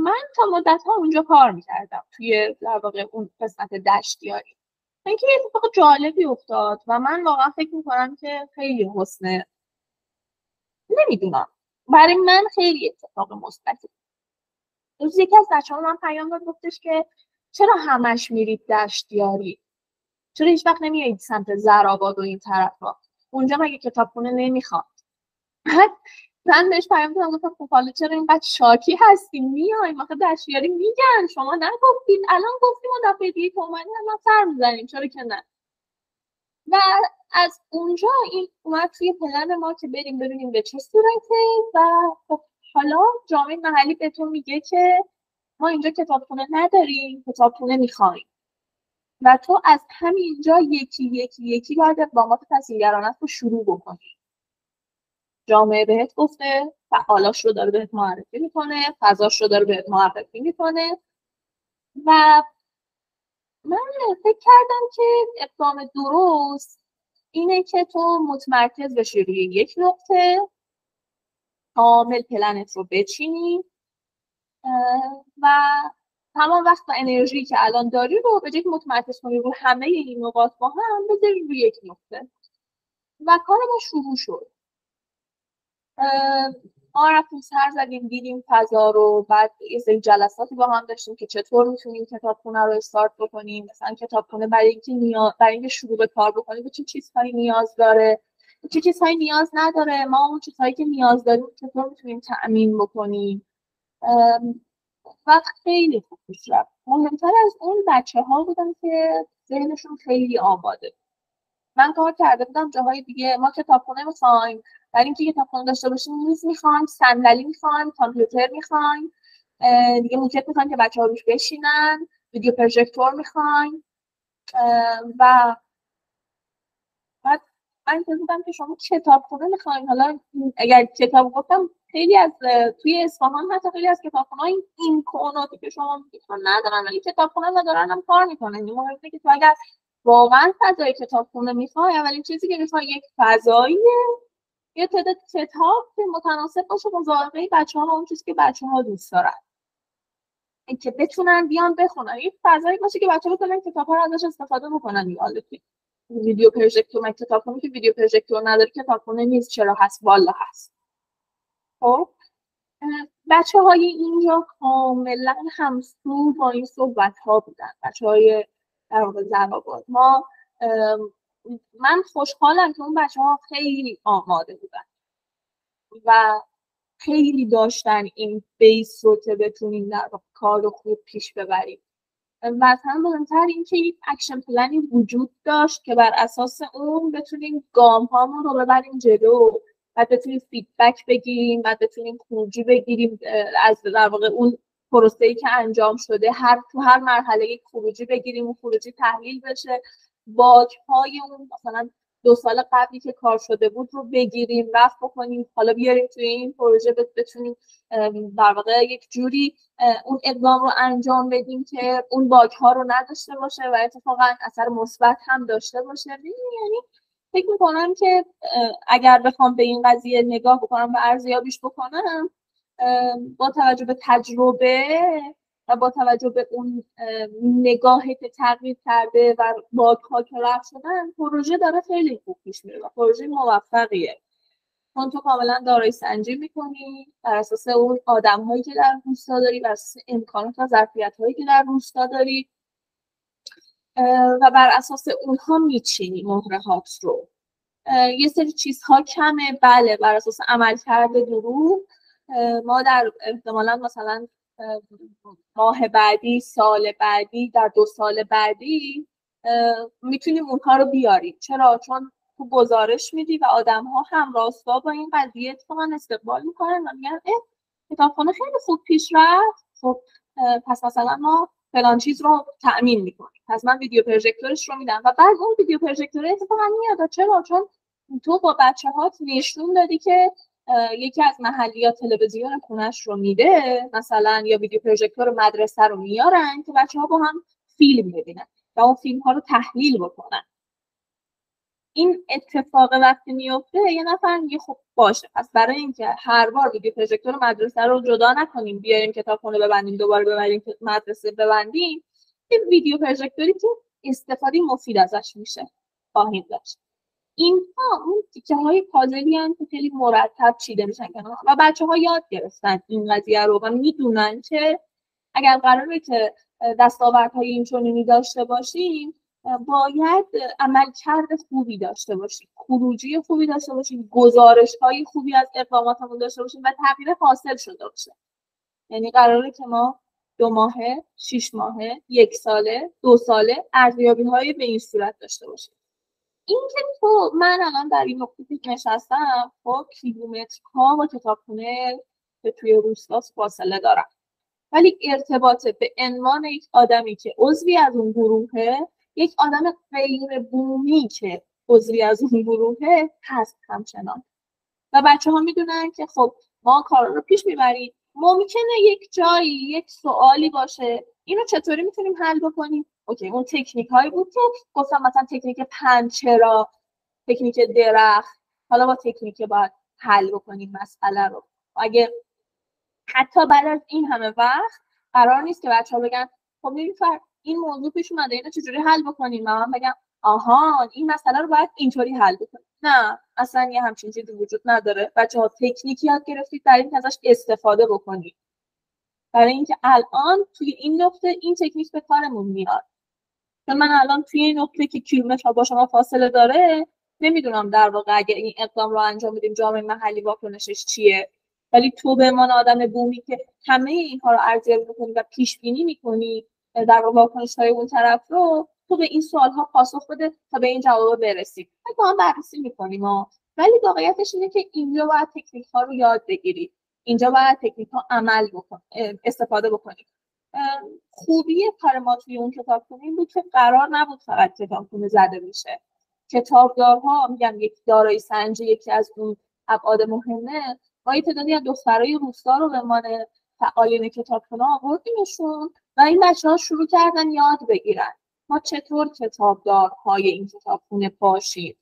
من تا مدت ها اونجا کار می‌کردم توی در واقع اون قسمت دشتیاری. اینکه یه اتفاق جالبی افتاد و من واقعا فکر می‌کنم که خیلی حسنه نمی‌دونم. برای من خیلی اتفاق مثبتی روز یکی از بچه‌ها من پیام داد گفتش که چرا همش میرید دشتیاری؟ چرا هیچ وقت نمیایید سمت زرآباد و این طرفا؟ اونجا مگه کتابخونه نمی‌خواد؟ من بهش پیام دادم گفتم خب حالا چرا اینقدر شاکی هستیم میایم آخه دشتیاری میگن شما نگفتید الان گفتیم و دفعه دیگه که اومدیم الان سر می‌زنیم. چرا که نه؟ و از اونجا این اومد توی پلن ما که بریم ببینیم به چه صورته و خب حالا جامعه محلی بهتون میگه که ما اینجا کتابخونه نداریم کتابخونه می‌خوایم. و تو از همینجا یکی یکی یکی باید اقدامات تصمیمگرانت رو شروع بکنی. جامعه بهت گفته فعالاش رو داره بهت معرفی می‌کنه فضاش رو داره بهت معرفی می‌کنه و من فکر کردم که اقدام درست اینه که تو متمرکز بشی روی یک نقطه کامل پلنت رو بچینی و تمام وقت و انرژی که الان داری رو به که متمرکز کنی رو همه این نقاط با هم بذاری روی یک نقطه. و کار ما شروع شد. ما رفتیم سر زدیم دیدیم فضا رو بعد یه سری جلساتی با هم داشتیم که چطور می‌تونیم کتابخونه رو استارت بکنیم مثلا کتابخونه برای اینکه نیاز برای اینکه شروع به کار بکنیم به چه چیزهایی نیاز داره؟ چه چیزهایی نیاز نداره؟ ما اون چیزهایی که نیاز داریم چطور می‌تونیم تأمین بکنیم؟ و خیلی خوب پیش رفت. مهمتر از اون بچه ها بودن که ذهنشون خیلی آماده. من کار کرده بودم جاهای دیگه ما کتابخونه می‌خوایم برای اینکه کتابخونه داشته باشیم میز می‌خوایم صندلی می‌خوایم کامپیوتر می‌خوایم دیگه موکت می‌خوایم که بچه ها روش بشینن ویدیو پروژکتور می‌خوایم و بعد من بودم که شما کتابخونه می‌خوایم حالا اگر کتاب گفتم خیلی از توی اصفهان حتی خیلی از کتابخونه این این کوناتی که شما میگید ندارن ولی کتابخونه و دارن هم کار می‌کنن. این مهمه که تو اگر واقعا فضای کتابخونه می‌خوای اولین چیزی که می‌خوای یک فضایی یه تعداد کتاب که متناسب باشه با ذائقه بچه ها و اون چیزی که بچه ها دوست دارن. که بتونن بیان بخونن. یه فضایی باشه که بچه بتونن کتاب ها رو ازش استفاده بکنن یاد ویدیو پروژکتور من کتابخونه که ویدیو پروژکتور نداره کتابخونه نیست چرا هست؟ والا هست. خب بچه های اینجا کاملا همسو با این صحبت ها بودن. بچه های در واقع ما من خوشحالم که اون بچه ها خیلی آماده بودن و خیلی داشتن این base رو که بتونیم در کار رو خوب پیش ببریم. و از هم مهمتر اینکه یک action plan ی وجود داشت که بر اساس اون بتونیم گام هامون رو ببریم جلو. و بتونیم feedback بگیریم و بتونیم خروجی بگیریم از در واقع اون پروسه‌ای که انجام شده هر تو هر مرحله یک خروجی بگیریم و خروجی تحلیل بشه. bug های اون مثلا دو سال قبلی که کار شده بود رو بگیریم رفت بکنیم حالا بیاریم توی این پروژه بتونیم در واقع یک جوری اون اقدام رو انجام بدیم که اون باک ها رو نداشته باشه و اتفاقا اثر مثبت هم داشته باشه. یعنی فکر می‌کنم که اگر بخوام به این قضیه نگاه بکنم و ارزیابیش بکنم با توجه به تجربه و با توجه به اون نگاهی که تغییر کرده و ها که رفت شدن پروژه داره خیلی خوب پیش میره و پروژه موفقیه. چون تو کاملا دارای سنجی می‌کنی بر اساس اون آدم هایی که در روستا داری بر اساس امکانات و ظرفیت هایی که در روستا داری و بر اساس اونها میچینی مهرهات رو. یه سری چیزها کمه بله بر اساس عملکرد دروغ ما در احتمالا مثلا ماه بعدی سال بعدی در دو سال بعدی می‌تونیم اونها رو بیاریم. چرا؟ چون تو گزارش میدی و آدم ها هم راستا با این قضیه اتفاقا استقبال می‌کنن و میگن اه کتابخانه خیلی خوب پیش رفت. خب پس مثلا ما فلان چیز رو تأمین می‌کنیم. پس من ویدیو پروژکتورش رو میدم و بعد اون ویدیو پروژکتور اتفاقا میاد. چرا؟ چون تو با بچه ها نشون دادی که یکی از محلیات تلویزیون خونش رو میده مثلا یا ویدیو پروژکتور مدرسه رو میارن که بچه ها با هم فیلم ببینن و اون فیلم ها رو تحلیل بکنن. این اتفاق وقتی میفته یه نفر میگه خب باشه پس برای اینکه هر بار ویدیو پروژکتور مدرسه رو جدا نکنیم بیاریم کتابخونه ببندیم دوباره ببریم مدرسه ببندیم این ویدیو پروژکتوری که استفاده مفید ازش میشه خواهیم داشت. اینها اون تیکه های پازلی هم که خیلی مرتب چیده میشن کنار و بچه ها یاد گرفتن این قضیه رو و می‌دونن که اگر قراره که دستاوردهای این چنینی داشته باشیم باید عملکرد خوبی داشته باشیم خروجی خوبی داشته باشیم گزارش های خوبی از اقداماتمون داشته باشیم و تغییر حاصل شده باشه. یعنی قراره که ما دو ماهه، شیش ماهه، یک ساله، دو ساله ارزیابی های به این صورت داشته باشیم. این که تو من الان در این نقطه که نشستم خب کیلومترها با کتابخونه که توی روستاس فاصله دارم. ولی ارتباط به عنوان یک آدمی که عضوی از اون گروهه یک آدم غیر بومی که عضوی از اون گروهه هست همچنان. و بچه ها می‌دونن که خب ما کار رو پیش می‌بریم. ممکنه یک جایی یک سوالی باشه. اینو چطوری می‌تونیم حل بکنیم؟ اوکی اون تکنیک هایی بود که گفتم مثلا تکنیک پنچرا تکنیک درخت حالا با تکنیک باید حل بکنیم مسئله رو. اگه حتی بعد از این همه وقت قرار نیست که بچه ها بگن خب این موضوع پیش اومده اینو چجوری حل بکنیم؟ و من بگم آها این مسئله رو باید اینطوری حل بکنیم. نه اصلا یه همچین چیزی وجود نداره. بچه ها تکنیکی یاد گرفتید در این ازش استفاده بکنید. برای اینکه الان توی این نقطه این تکنیک به کارمون میاد. من الان توی این نقطه که کیلومتر با شما فاصله داره نمی‌دونم در واقع اگه این اقدام رو انجام میدیم جامعه محلی واکنشش چیه. ولی تو به عنوان آدم بومی که همه اینها رو ارزیابی می‌کنی و پیش بینی می‌کنی در واکنش های اون طرف رو تو به این سوال ها پاسخ بده تا به این جواب برسیم با هم بررسی می‌کنیم و ولی واقعیتش اینه که اینجا باید تکنیک ها رو یاد بگیرید اینجا باید تکنیک ها عمل بکن استفاده بکنید خوبی کار ما توی اون کتابخونه این بود که قرار نبود فقط کتابخونه زده بشه. کتابدارها میگم یک دارایی سنجی یکی از اون ابعاد مهمه. ما یه تعدادی از دخترای روستا رو به عنوان فعالین کتابخونه آوردیمشون و این بچه ها شروع کردن یاد بگیرن. ما چطور کتابدارهای این کتابخونه باشیم؟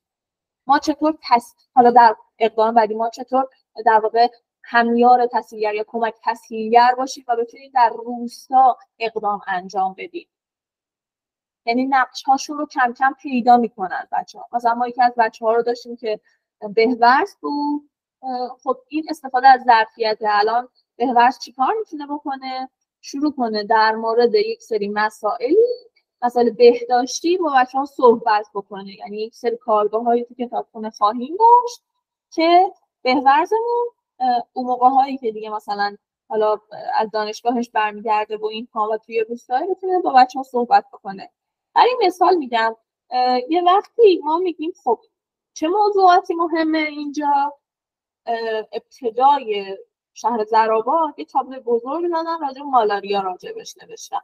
ما چطور تس... حالا در اقدام بعدی ما چطور در واقع همیار تسهیلگر یا کمک تسهیلگر باشیم و بتونیم در روستا اقدام انجام بدیم یعنی نقش هاشون رو کم کم پیدا می‌کنن بچه ها مثلا ما یکی از بچه ها رو داشتیم که بهورس بود. خب این استفاده از ظرفیت الان بهورس چیکار می‌تونه بکنه؟ شروع کنه در مورد یک سری مسائلی مسائل بهداشتی با بچه ها صحبت بکنه. یعنی یک سری کارگاه های تو کتابخونه خواهیم داشت که بهورزمون اون موقع هایی که دیگه مثلا حالا از دانشگاهش برمیگرده و این و توی روستایی بتونه با بچه ها صحبت بکنه. برای مثال میگم یه وقتی ما میگیم خب چه موضوعاتی مهمه اینجا؟ ابتدای شهر زرابا یه تابلو بزرگ دادن راجع مالاریا راجبش نوشتن.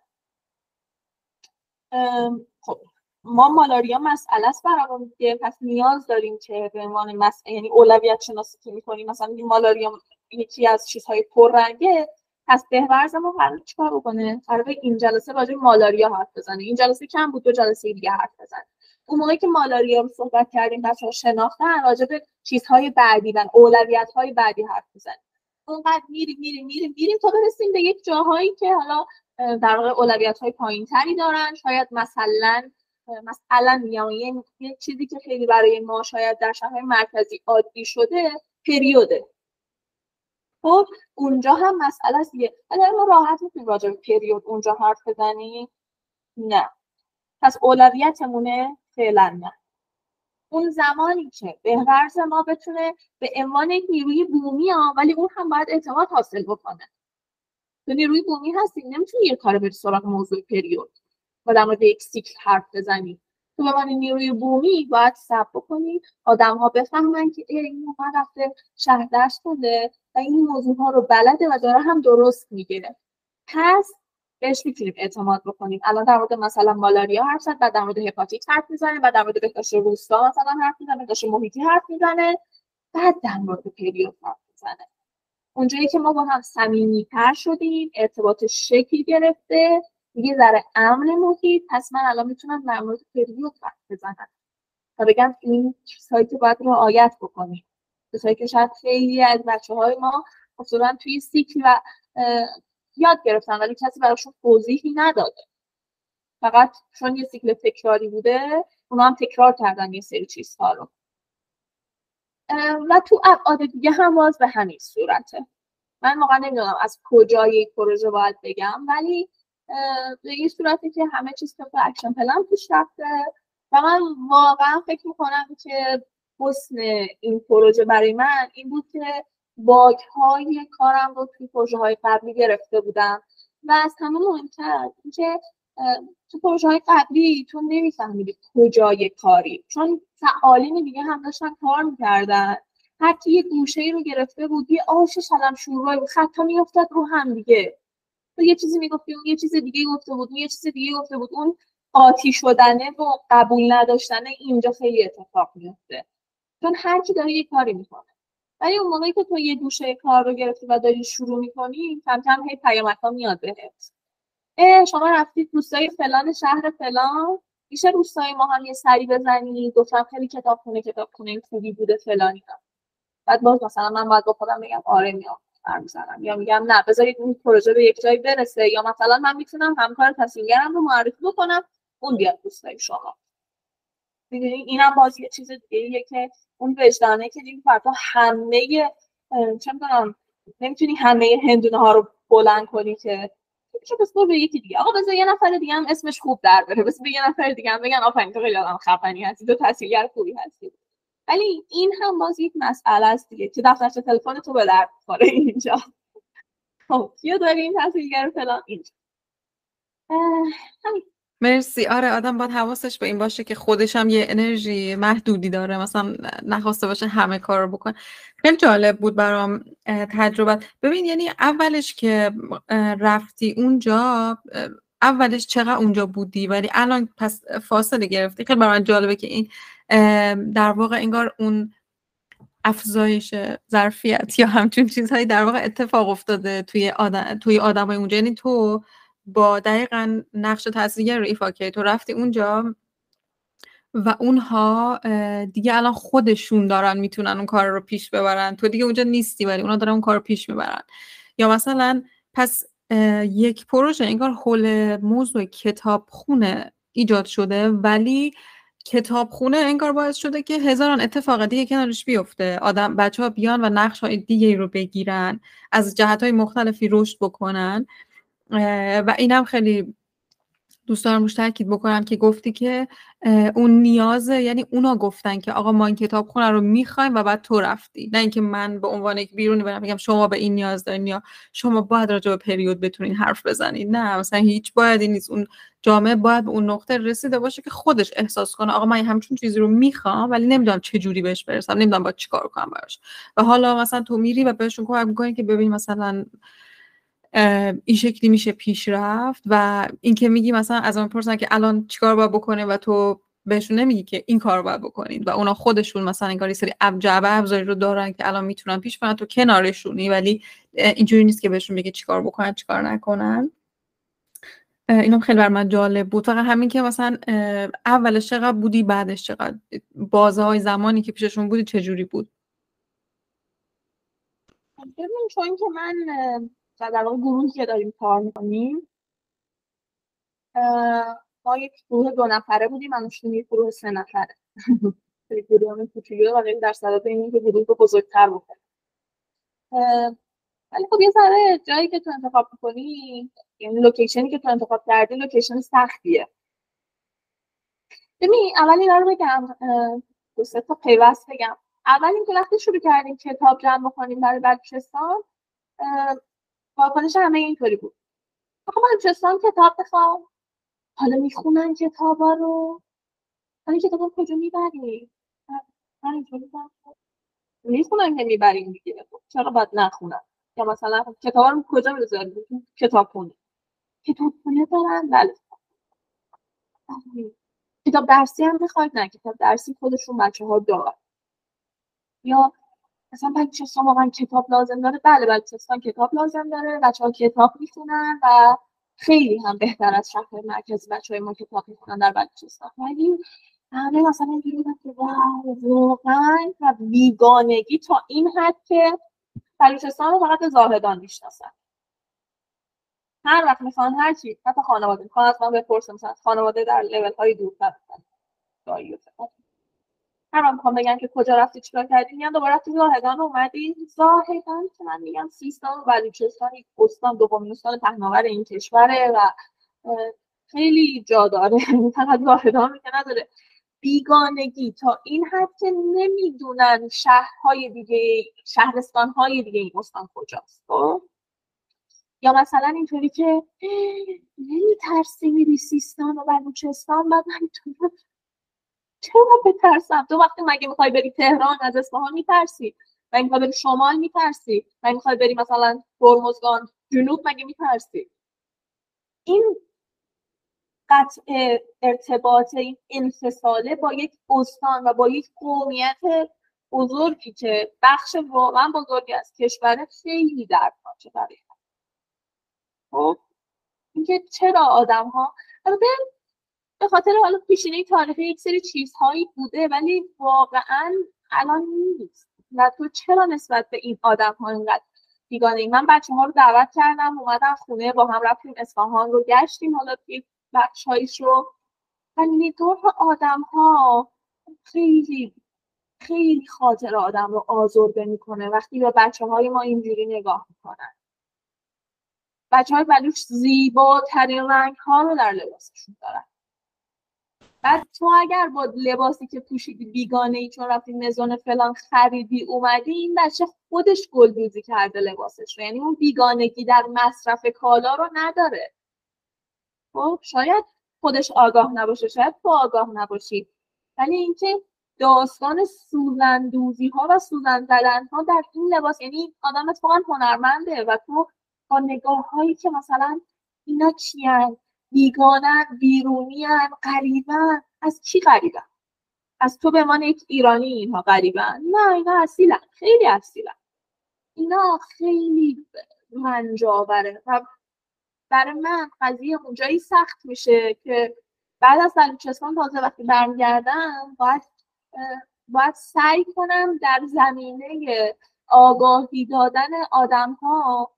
خب ما مالاریا مسئله است برامون دیگه. پس نیاز داریم که به عنوان مسئله یعنی اولویت شناسی که می‌کنیم. مثلا مالاریا یکی از چیزهای پررنگه. پس بهورز ما قرار چیکار بکنه؟ قرار این جلسه راجع مالاریا حرف بزنه. این جلسه کم بود دو جلسه دیگه حرف بزنه. اون موقعی که مالاریا رو صحبت کردیم بچه ها شناختن راجع به چیزهای بعدی و اولویت های بعدی حرف بزنیم اونقدر میریم میریم میریم میریم تا برسیم به یک جاهایی که حالا در واقع اولویت های پایین تری دارن. شاید مثلا مثلا میگم یه چیزی که خیلی برای ما شاید در شهرهای مرکزی عادی شده پریوده. خب اونجا هم مسئله است دیگه. ما راحت می‌تونیم راجع به پریود اونجا حرف بزنیم نه. پس اولویتمونه فعلا نه. اون زمانی که بهورز ما بتونه به عنوان یک نیروی بومی ها ولی اون هم باید اعتماد حاصل بکنه. تو نیروی بومی هستی نمی‌تونی یه کار بری سراغ موضوع پریود. و در مورد یک سیکل حرف بزنی. تو به نیروی بومی باید سب بکنی. آدم ها بفهمن که این موقع رفته شهر درس کنده و این موضوع ها رو بلده و داره هم درست می‌گیره پس بهش می‌تونیم اعتماد بکنیم. الان در مورد مثلا مالاریا حرف زد بعد در مورد هپاتیت حرف می‌زنه بعد در مورد بهداشت روستا مثلا حرف می‌زنه بهداشت محیطی حرف می‌زنه بعد در مورد پریود حرف می‌زنه. اونجایی که ما با هم صمیمیتر شدیم ارتباط شکل گرفته دیگه ذره امن محیط. پس من الان می‌تونم در مورد پریود حرف بزنم تا بگم این چیزهایی که باید رعایت بکنیم. چیزهایی که شاید خیلی از بچه های ما اصولا توی سیکل و یاد گرفتن ولی کسی براشون توضیحی نداده. فقط چون یه سیکل تکراری بوده اونا هم تکرار کردن یه سری چیزها رو. و تو ابعاد دیگه هم باز به همین صورته. من واقعا نمی‌دونم از کجای پروژه باید بگم ولی به این صورتی که همه چیز طبق action plan پیش رفته و من واقعا فکر می‌کنم که حسن این پروژه برای من این بود که bug های کارم رو توی پروژه های قبلی گرفته بودم و از همه مهمتر اینکه تو پروژه های قبلی تو نمیفهمیدی کجای کاری چون فعالین دیگه هم داشتن کار می‌کردن. هر کی یه گوشه ای رو گرفته بود یه آش شلم شورای بود. خطا میافتاد رو هم دیگه. تو یه چیزی می‌گفتی اون یه چیز دیگه گفته بود اون یه چیز دیگه گفته بود. اون قاطی شدنه و قبول نداشتنه اینجا خیلی اتفاق میفته چون هر کی داره یه کاری می‌کنه. ولی اون موقعی که تو یه دوشه کار رو گرفتی و داری شروع می‌کنی کم کم هی پیامک ها میاد بهت. شما رفتید روستای فلان شهر فلان. میشه روستای ما هم یه سری بزنی؟ گفتم خیلی کتابخونه کتابخونه خوبی بوده فلانی بعد باز مثلا من باید با خودم بگم آره میام. می‌زنم یا میگم نه بذارید این پروژه به یک جایی برسه. یا مثلا من می‌تونم همکار تصمیمگرم رو معرفی بکنم اون بیاد روستای شما. می‌دونی؟ اینم باز یه چیز دیگه که اون وجدانه که دیگه فردا همه چه می‌دونم نمی‌تونی همه هندونه ها رو بلند کنی که چه بس به یکی دیگه. آقا بذار یه نفر دیگه هم اسمش خوب در بره. بس به یه نفر دیگه هم بگن آفرین تو خیلی آدم خفنی هستی تو تحصیلگر خوبی هستی. ولی این هم باز یک مسئله است دیگه که دفترچه تلفن تو به درد بخوره اینجا. خب کیو داری این تحصیلگر فلان. اینجا مرسی. آره آدم باید حواسش به این باشه که خودش هم یه انرژی محدودی داره. مثلا نخواسته باشه همه کار رو بکن خیلی جالب بود برام تجربه ببین یعنی اولش که رفتی اونجا اولش چقدر اونجا بودی؟ ولی الان پس فاصله گرفتی. خیلی برام جالبه که این در واقع انگار اون افزایش ظرفیت یا همچون چیزهایی در واقع اتفاق افتاده توی آدم توی آدمای اونجا. یعنی تو با دقیقا نقش تاثیرگر رو ایفا کردی. تو رفتی اونجا و اونها دیگه الان خودشون دارن می‌تونن اون کار رو پیش ببرن. تو دیگه اونجا نیستی ولی اونا دارن اون کار رو پیش می‌برن. یا مثلا پس یک پروژه انگار حول موضوع کتاب خونه ایجاد شده ولی کتاب خونه انگار باعث شده که هزاران اتفاق دیگه کنارش بیفته. آدم بچه ها بیان و نقش های دیگه رو بگیرن از جهت های مختلفی رشد بکنن. و اینم خیلی دوست دارم روش تاکید بکنم که گفتی که اون نیازه یعنی اونا گفتن که آقا ما این کتاب خونه رو می‌خوایم و بعد تو رفتی. نه اینکه من به عنوان یک بیرونی برم بگم شما به این نیاز دارین یا شما باید راجع به پریود بتونین حرف بزنید نه مثلا هیچ باید نیست. اون جامعه باید به اون نقطه رسیده باشه که خودش احساس کنه آقا من همچون چیزی رو می‌خوام ولی نمی‌دونم چه جوری بهش برسم نمی‌دونم با چیکار کنم براش. و حالا مثلا تو میری و بهشون کمک می‌کنی که ببین مثلا این شکلی میشه پیش رفت و اینکه میگی مثلا از اون پرسن که الان چیکار باید بکنه و تو بهشون نمیگی که این کار باید بکنید و اونا خودشون مثلا این کاری سری جعبه ابزاری رو دارن که الان می‌تونن پیش برن تو کنارشونی ولی اینجوری نیست که بهشون بگی چیکار بکنن چیکار نکنن. اینم خیلی بر من جالب بود. فقط همین که مثلا اولش چقدر بودی بعدش چقدر بازه های زمانی که پیششون بودی چجوری بود؟ ببین چون که من و در واقع گروهی که داریم کار می‌کنیم ما یک گروه دو نفره بودیم من یک گروه سه نفره. گروه کوچولو و در صدد اینه که گروه رو بزرگتر بکنیم ولی خب یه ذره جایی که تو انتخاب می‌کنی یعنی لوکیشنی که تو انتخاب کردی لوکیشن سختیه. ببین اول اینا رو بگم دو سه تا پیوست بگم. اول اینکه وقتی شروع کردیم کتاب جمع بکنیم برای بلوچستان واکنش همه اینطوری بود. آقا بلوچستان کتاب بخوان. حالا می‌خونن کتابا رو. حالا کتابا کجا می‌بری من اینطوری می‌خونن که می‌بریم دیگه. خب چرا باید نخونن؟ یا مثلا کتاب رو کجا می‌ذاریم؟ کتاب خونه کتاب خونه دارن؟ بله. کتاب درسی هم می‌خواید نه کتاب درسی خودشون بچه ها دارن. یا مثلا بلوچستان واقعا کتاب لازم داره بله بلوچستان کتاب لازم داره بچه ها کتاب می‌خونن و خیلی هم بهتر از شهر مرکزی بچه های ما کتاب می‌خونن در بلوچستان ولی همه مثلا اینجوری که واقعا و بیگانگی تا این حد که بلوچستان رو فقط زاهدان می‌شناسن. هر وقت می‌خوان هر چی حتی خانواده. می‌خوان از من بپرسن مثلا خانواده در لول های دورتر هر می‌خوام بگم که کجا رفتی چیکار کردی؟ میگن دوباره رفتی زاهدان اومدی. زاهدان که من میگم سیستان و بلوچستان یک استان دومین استان پهناور این کشوره و خیلی جا داره. فقط زاهدان که نداره. بیگانگی. تا این حد که نمی‌دونن شهرهای دیگه شهرستانهای دیگه این استان کجاست خب؟ یا مثلا اینطوری که نمیترسی میری سیستان و بلوچستان بعد من چرا بترسم؟ تو وقتی مگه می‌خوای بری تهران از اصفهان میترسی؟ و می‌خوای بری شمال میترسی؟ و می‌خوای بری مثلا هرمزگان جنوب مگه میترسی؟ این قطع ارتباط این انفصاله با یک استان و با یک قومیت بزرگی که بخش واقعا بزرگی از کشور خیلی دردناکه برای خب؟ اینکه چرا آدم ها به خاطر حالا پیشینه تاریخی یک سری چیزهایی بوده ولی واقعا الان نیست. و تو چرا نسبت به این آدم ها اینقدر بیگانه ای من بچه ها رو دعوت کردم اومدن خونه با هم رفتیم اصفهان رو گشتیم حالا توی بخش رو. و نگاه آدم ها خیلی خیلی خاطر آدم رو آزرده می‌کنه وقتی به بچه های ما اینجوری نگاه می‌کنن. بچه های بلوش زیباترین رنگ ها رو در لباسشون دارن. بعد تو اگر با لباسی که پوشیدی بیگانه ای چون رفتی مزون فلان خریدی اومدی این بچه خودش گلدوزی کرده لباسش رو. یعنی اون بیگانگی در مصرف کالا رو نداره. خب شاید خودش آگاه نباشه شاید تو آگاه نباشی. ولی اینکه داستان سوزندوزی ها و سوزن ها در این لباس یعنی آدم اتفاقا هنرمنده و تو با نگاه هایی که مثلا اینا کیان بیگانن بیرونیان قریبن از کی قریبن از تو به من یک ایرانی اینها قریبن نه اینا اصیلن. خیلی اصیلن. اینا خیلی منجابره و برای من قضیه اونجایی سخت میشه که بعد از بلوچستان تازه وقتی برمیگردم باید باید سعی کنم در زمینه آگاهی دادن آدم ها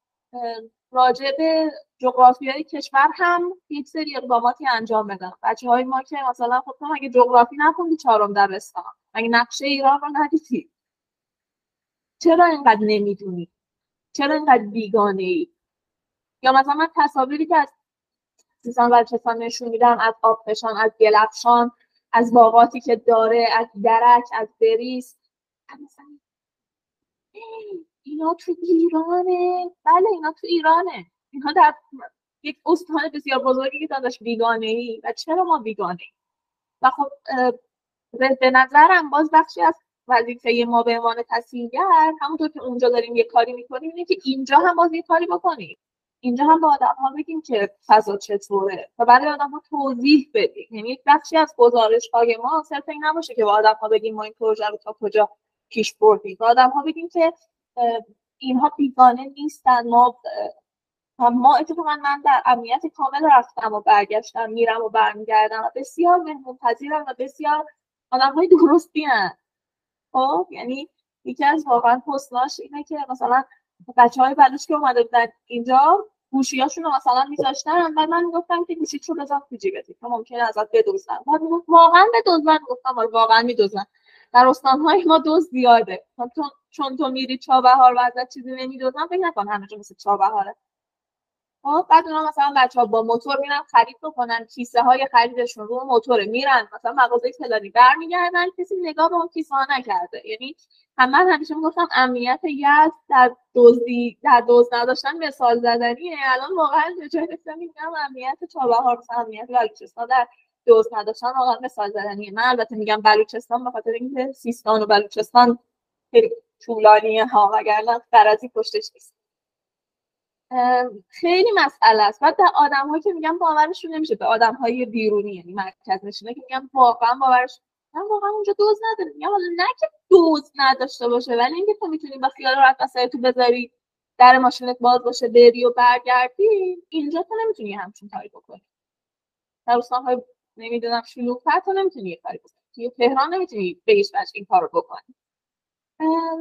راجع به جغرافیای کشور هم یک سری اقداماتی انجام بدم. بچه های ما که مثلا خب تو مگه جغرافی نخوندی چهارم دبستان مگه نقشه ایران رو ندیدی؟ چرا اینقدر نمی‌دونی؟ چرا اینقدر بیگانه ای یا مثلا من تصاویری که از سیستان بلوچستان نشون میدم از آبفشان از گلفشان از باغاتی که داره از درک از بریس اینا تو ایرانه. بله اینا تو ایرانه. اینها در یک استان بسیار بزرگی که داداش بیگانه ای و چرا ما بیگانه ای و خب به نظرم باز بخشی از وظیفه ما به عنوان تصمیمگر همونطور که اونجا داریم یه کاری می‌کنیم اینه که اینجا هم باز یه کاری بکنیم. اینجا هم به آدم ها بگیم که فضا چطوره و برای آدم ها توضیح بدیم. یعنی یک بخشی از گزارش های ما صرف این نباشه که به آدم ها بگیم ما این پروژه رو تا کجا پیش بردیم. به آدم ها بگیم که اینها بیگانه نیستن. ما ما اتفاقا من در امنیت کامل رفتم و برگشتم میرم و برمیگردم و بسیار مهمون پذیرم و بسیار آدم های درستی خب یعنی یکی از واقعا حسناش اینه که مثلا بچه های بلوش که اومده بودن اینجا گوشیاشون رو مثلا میذاشتن و من گفتم که گوشی رو بذار تو جیبت. که ممکنه ازت بدوزن. واقعا بدوزن؟ گفتم آره واقعا میدوزن. در استانهای ما دوز زیاده. چون چون تو میری چابهار و ازت چیزی نمیدوزن فکر نکن همه جا مثل چابهاره خب بعد اونا مثلا بچه ها با موتور میرن خرید بکنن. کیسه های خریدشون رو موتور میرن. مثلا مغازه فلانی برمیگردن. کسی نگاه به اون کیسه ها نکرده. یعنی هم من همیشه می‌گفتم امنیت یزد در دزدی در دوز نداشتن مثال زدنیه. الان واقعا به جای میگم امنیت چابهار مثلا امنیت بلوچستان در دوز نداشتن واقعا مثال زدنیه. من البته میگم بلوچستان به خاطر اینکه سیستان و بلوچستان خیلی طولانیه ها وگرنه فرضی پشتش نیست. خیلی مسئله است. و در آدم که میگم باورشون نمیشه. به آدم های بیرونی یعنی مرکز نشینه که میگم واقعا باورش من واقعا اونجا دوز نداره میگم حالا نه که دوز نداشته باشه ولی اینکه تو می‌تونی با خیال راحت وسایل تو بذاری در ماشینت باز باشه بری و برگردی اینجا تو نمی‌تونی همچین کاری بکنی. در های نمی‌دونم شلوغتر تو نمی‌تونی یه کاری بکنی. توی تهران نمی‌تونی به هیچ وجه این کارو بکنی.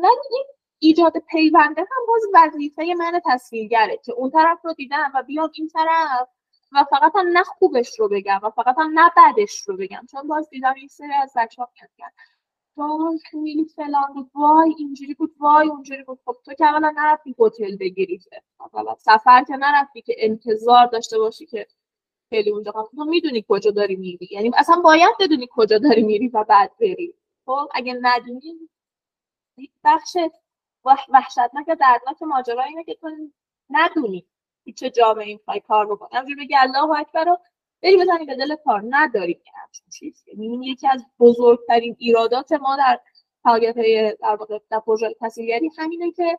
ولی این ایجاد پیونده هم باز وظیفه من تصویرگره که اون طرف رو دیدم و بیام این طرف و فقط هم نه خوبش رو بگم و فقط هم نه بدش رو بگم. چون باز دیدم این سری از بچه ها کرد وای خیلی فلان بود وای اینجوری بود وای اونجوری بود. خب تو که اولا نرفتی هتل بگیری که. سفر که نرفتی که انتظار داشته باشی که خیلی اونجا خب تو می‌دونی کجا داری میری. یعنی اصلا باید بدونی کجا داری میری و بعد بری. خب اگه ندونی بخش وحشتناک دردناک ماجرا اینه که تو ندونی چه جامعه می‌خوای کار بکنی همجور بگی الله اکبر رو بری بزنی به دل کار. نداری همچین چیز یعنی یکی از بزرگترین ایرادات ما در فعالیت در واقع در پروژه همینه که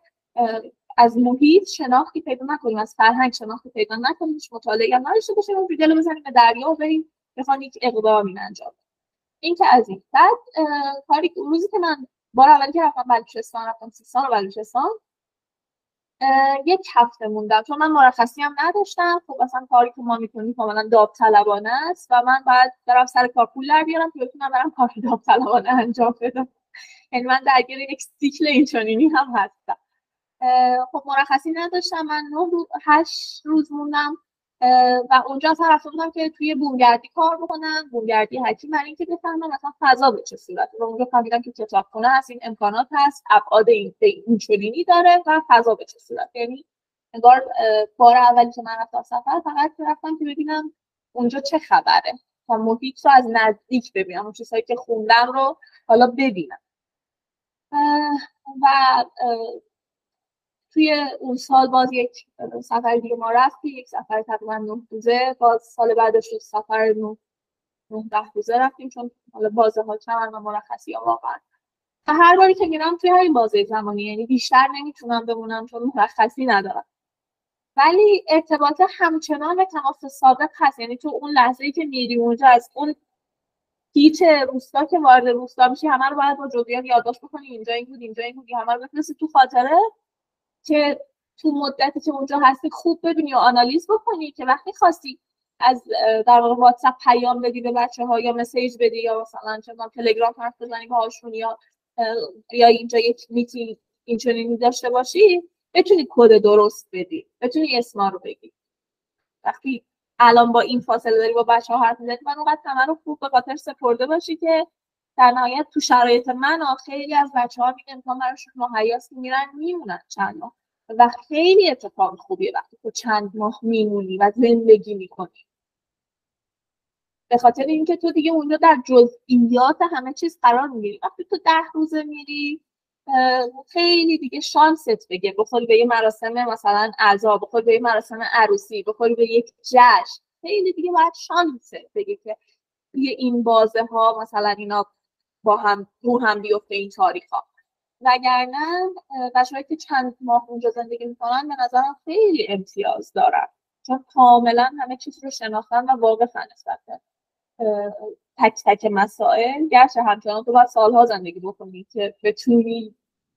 از محیط شناختی پیدا نکنیم از فرهنگ شناختی پیدا نکنیم هیچ مطالعه نداشته باشیم و دل بزنیم به دریا و بریم بخوان یک اقدامی انجام این که از این. بعد کاری روزی که من بار اولی که رفتم بلوچستان رفتم سیستان و بلوچستان یک هفته موندم. چون من مرخصی هم نداشتم خب اصلا کاری که ما می‌کنیم کاملا داوطلبانه است و من باید برم سر کار پول در بیارم که بتونم برم کار داوطلبانه انجام بدم. یعنی من درگیر یک سیکل اینچنینی هم هستم. خب مرخصی نداشتم. من نه روز هشت روز موندم و اونجا اصلا بودم که توی بومگردی کار بکنم بومگردی حکیم برای اینکه بفهمم مثلا فضا به چه صورته. و اونجا فهمیدم که کتابخونه هست این امکانات هست ابعاد این اینچنینی داره و فضا به چه صورت یعنی انگار بار اولی که من رفتم سفر فقط رفتم که ببینم اونجا چه خبره تا محیط رو از نزدیک ببینم اون چیزهایی که خوندم رو حالا ببینم. و توی اون سال باز یک سفر دیگه ما رفتیم یک سفر تقریبا نه روزه. باز سال بعدش شد سفر نه نه ده روزه رفتیم چون حالا بازه ها کمن و مرخصی ها واقعا. و هر باری که میرم توی همین بازه زمانی یعنی بیشتر نمی‌تونم بمونم چون مرخصی ندارم. ولی ارتباط همچنان به تماس سابق هست. یعنی تو اون لحظه ای که میری اونجا از اون هیچ روستا که وارد روستا میشی همه رو باید با جزئیات یادداشت بکنی. اینجا این بود اینجا این بود همه رو بفرستی تو خاطره. که تو مدتی که اونجا هستی خوب ببینی و آنالیز بکنی که وقتی خواستی از در واقع واتساپ پیام بدی به بچه ها یا مسیج بدی یا مثلا چه تلگرام حرف بزنی باهاشون یا یا اینجا یک میتینگ این داشته باشی بتونی کد درست بدی بتونی اسما رو بگی. وقتی الان با این فاصله داری با بچه ها حرف می‌زنی من اونقدر همه رو خوب به خاطر سپرده باشی که در نهایت تو شرایط من خیلی از بچه ها این امکان براشون مهیاس میرن میمونن چند ماه. و خیلی اتفاق خوبیه وقتی تو چند ماه میمونی و زندگی می‌کنی. به خاطر اینکه تو دیگه اونجا در جزئیات همه چیز قرار می‌گیری. وقتی تو ده روزه میری خیلی دیگه شانست بگه. بخوری به یه مراسم مثلا اعضا بخوری به یه مراسم عروسی بخوری به یک جشن. خیلی دیگه باید شانست بگه که توی این بازه ها مثلا اینا با هم رو هم بیفته این تاریخ ها وگرنه بچه‌هایی که چند ماه اونجا زندگی می‌کنن به نظرم خیلی امتیاز دارن. چون کاملا همه چیز رو شناختن و واقفن نسبت تک تک مسائل. گرچه همچنان تو باید سالها زندگی بکنی که بتونی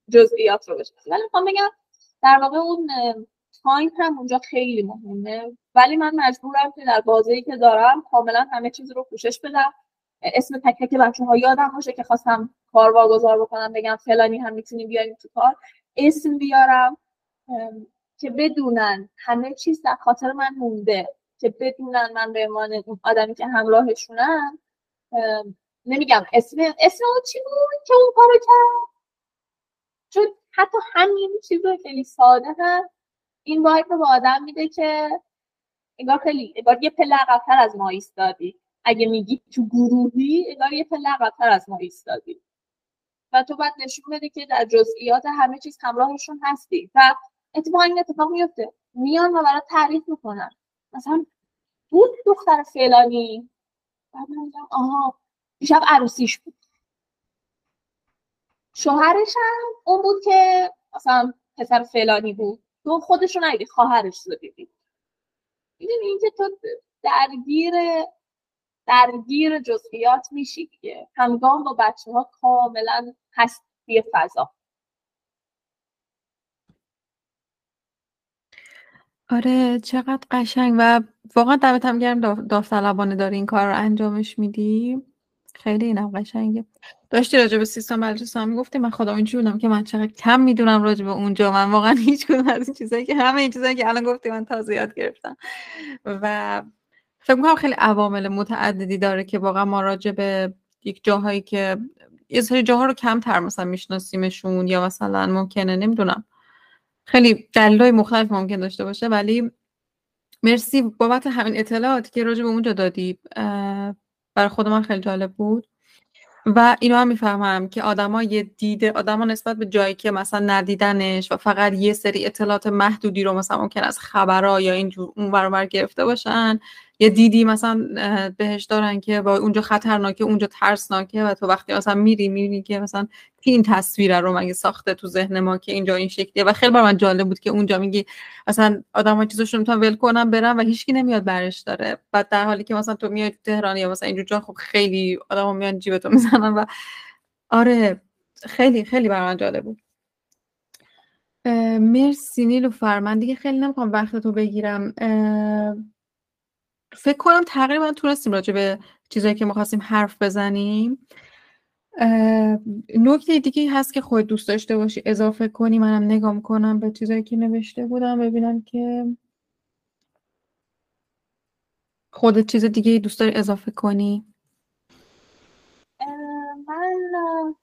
جزئیات رو بشناسی. ولی می‌خوام بگم در واقع اون تایم هم اونجا خیلی مهمه. ولی من مجبورم که در بازی که دارم کاملا همه چیز رو پوشش بدم. اسم تک تک بچه ها یادم باشه که خواستم کار واگذار بکنم بگم فلانی هم می‌تونیم بیاریم تو کار. اسم بیارم که بدونن همه چیز در خاطر من مونده. که بدونن من به عنوان اون آدمی که همراهشونم نمیگم اسم اسم اون چی بود که اون کارو کرد؟ چون حتی همین چیز خیلی ساده هست این وایب به آدم میده که انگار خیلی انگار یه پله عقبتر از ما ایستادی. اگه میگی تو گروهی انگار یه پله عقبتر از ما ایستادی. و تو باید نشون بده که در جزئیات همه چیز همراهشون هستی و اتفاقا این اتفاق میفته میان و برای تعریف می‌کنن. مثلا بود دختر فلانی. بعد من میگم آها دیشب عروسیش بود. شوهرش هم اون بود که مثلا پسر فلانی بود. تو خودشو ندیدی خواهرش رو دیدی. می‌دونی اینکه تو درگیر درگیر جزئیات میشی دیگه. همگام با بچه ها کاملا هستی فضا. آره چقدر قشنگ و واقعا دمت هم گرم داوطلبانه داری این کار رو انجامش میدی. خیلی اینم قشنگه. داشتی راجع به سیستم بلوچستان می‌گفتی من خدا اینجوری بودم که من چقدر کم می‌دونم راجع به اونجا. من واقعا هیچ کدوم از این چیزایی که همه این چیزایی که الان گفتی من تازه یاد گرفتم. و فکر می‌کنم خیلی عوامل متعددی داره که واقعا ما راجع به یک جاهایی که یه سری جاها رو کمتر مثلا میشناسیمشون یا مثلا ممکنه نمی‌دونم. خیلی دلایل مختلف ممکن داشته باشه ولی مرسی بابت همین اطلاعاتی که راجع به اونجا دادی. برای خود من خیلی جالب بود. و اینو هم می‌فهمم که آدما یه دیده آدما نسبت به جایی که مثلا ندیدنش و فقط یه سری اطلاعات محدودی رو مثلا ممکن از خبرها یا اینجور اون برابر گرفته باشن یه دیدی مثلا بهش دارن که با اونجا خطرناکه اونجا ترسناکه و تو وقتی مثلا میری می‌بینی که مثلا این تصویر رو مگه ساخته تو ذهن ما که اینجا این شکلیه؟ و خیلی بر من جالب بود که اونجا میگی مثلا آدم ها چیزاشون می‌تونن ول کنن برن و هیچکی نمیاد برش داره. بعد در حالی که مثلا تو میای تهران یا مثلا اینجور جا خب خیلی آدم ها میان جیبتو می‌زنن و آره خیلی خیلی بر من جالب بود. مرسی نیلوفر. من دیگه خیلی نمی‌خوام وقت تو بگیرم فکر کنم تقریبا تونستیم راجع به چیزایی که می‌خواستیم حرف بزنیم. نکته دیگه هست که خود دوست داشته باشی اضافه کنی. منم نگاه کنم به چیزایی که نوشته بودم ببینم که خودت چیز دیگه دوست داری اضافه کنی. من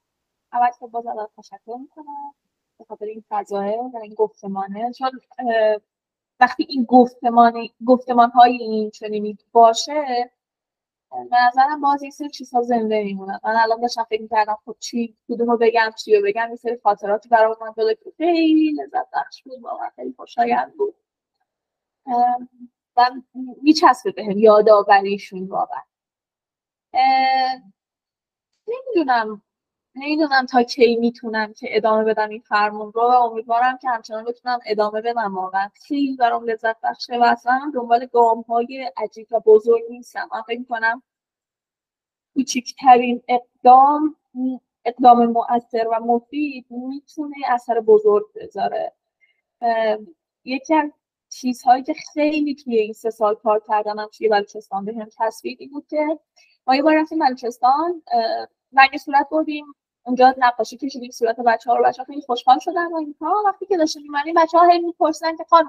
اول که باز تشکر می‌کنم. به خاطر این فضاه و این گفتمانه. چون وقتی این گفتمان گفتمان های این چنینی باشه نظرم باز این سری چیزها زنده میمونن. من الان داشتم فکر می‌کردم خب چی؟ کدومو بگم چی رو بگم؟ این سری خاطراتی برای من داده که خیلی لذت بخش بود واقعا خیلی خوشایند بود. و میچسبه بهم یادآوریشون واقعا. نمی‌دونم. نمی‌دونم تا کی می‌تونم که ادامه بدم این فرمون رو. و امیدوارم که همچنان بتونم ادامه بدم واقعا. خیلی برام لذت بخشه و اصلا دنبال گام های عجیب و بزرگ نیستم. من فکر کنم کوچکترین اقدام اقدام مؤثر و مفید می‌تونه اثر بزرگ بذاره. یکی از چیزهایی که خیلی توی این سه سال کار کردنم توی بلوچستان بهم تصویری بود که ما یه بار رفتیم بلوچستان رنگ صورت بردیم. اونجا نقاشی کشیدیم صورت بچه ها رو بچه ها خیلی خوشحال شدن و اینها. وقتی که داشتیم میمانیم بچه ها هی می‌پرسن که خانم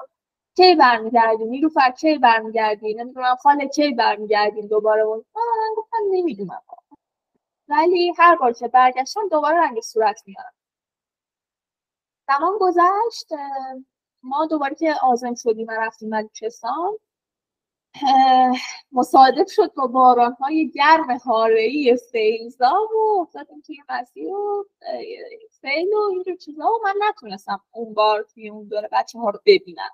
کی برمیگردیم نیلوفر کی برمیگردی؟ نمی‌دونم خاله کی برمیگردیم دوباره؟ اون من گفتم نمی‌دونم ولی هر بار که برگشتم دوباره رنگ صورت میارم زمان گذشت ما دوباره که آزم شدیم و رفتیم بلوچستان مصادف شد با باران های گرم ای سیلزا و افتادیم توی مسیر و سیل و اینجور چیزا و من نتونستم اون بار توی اون دوره بچه ها رو ببینم.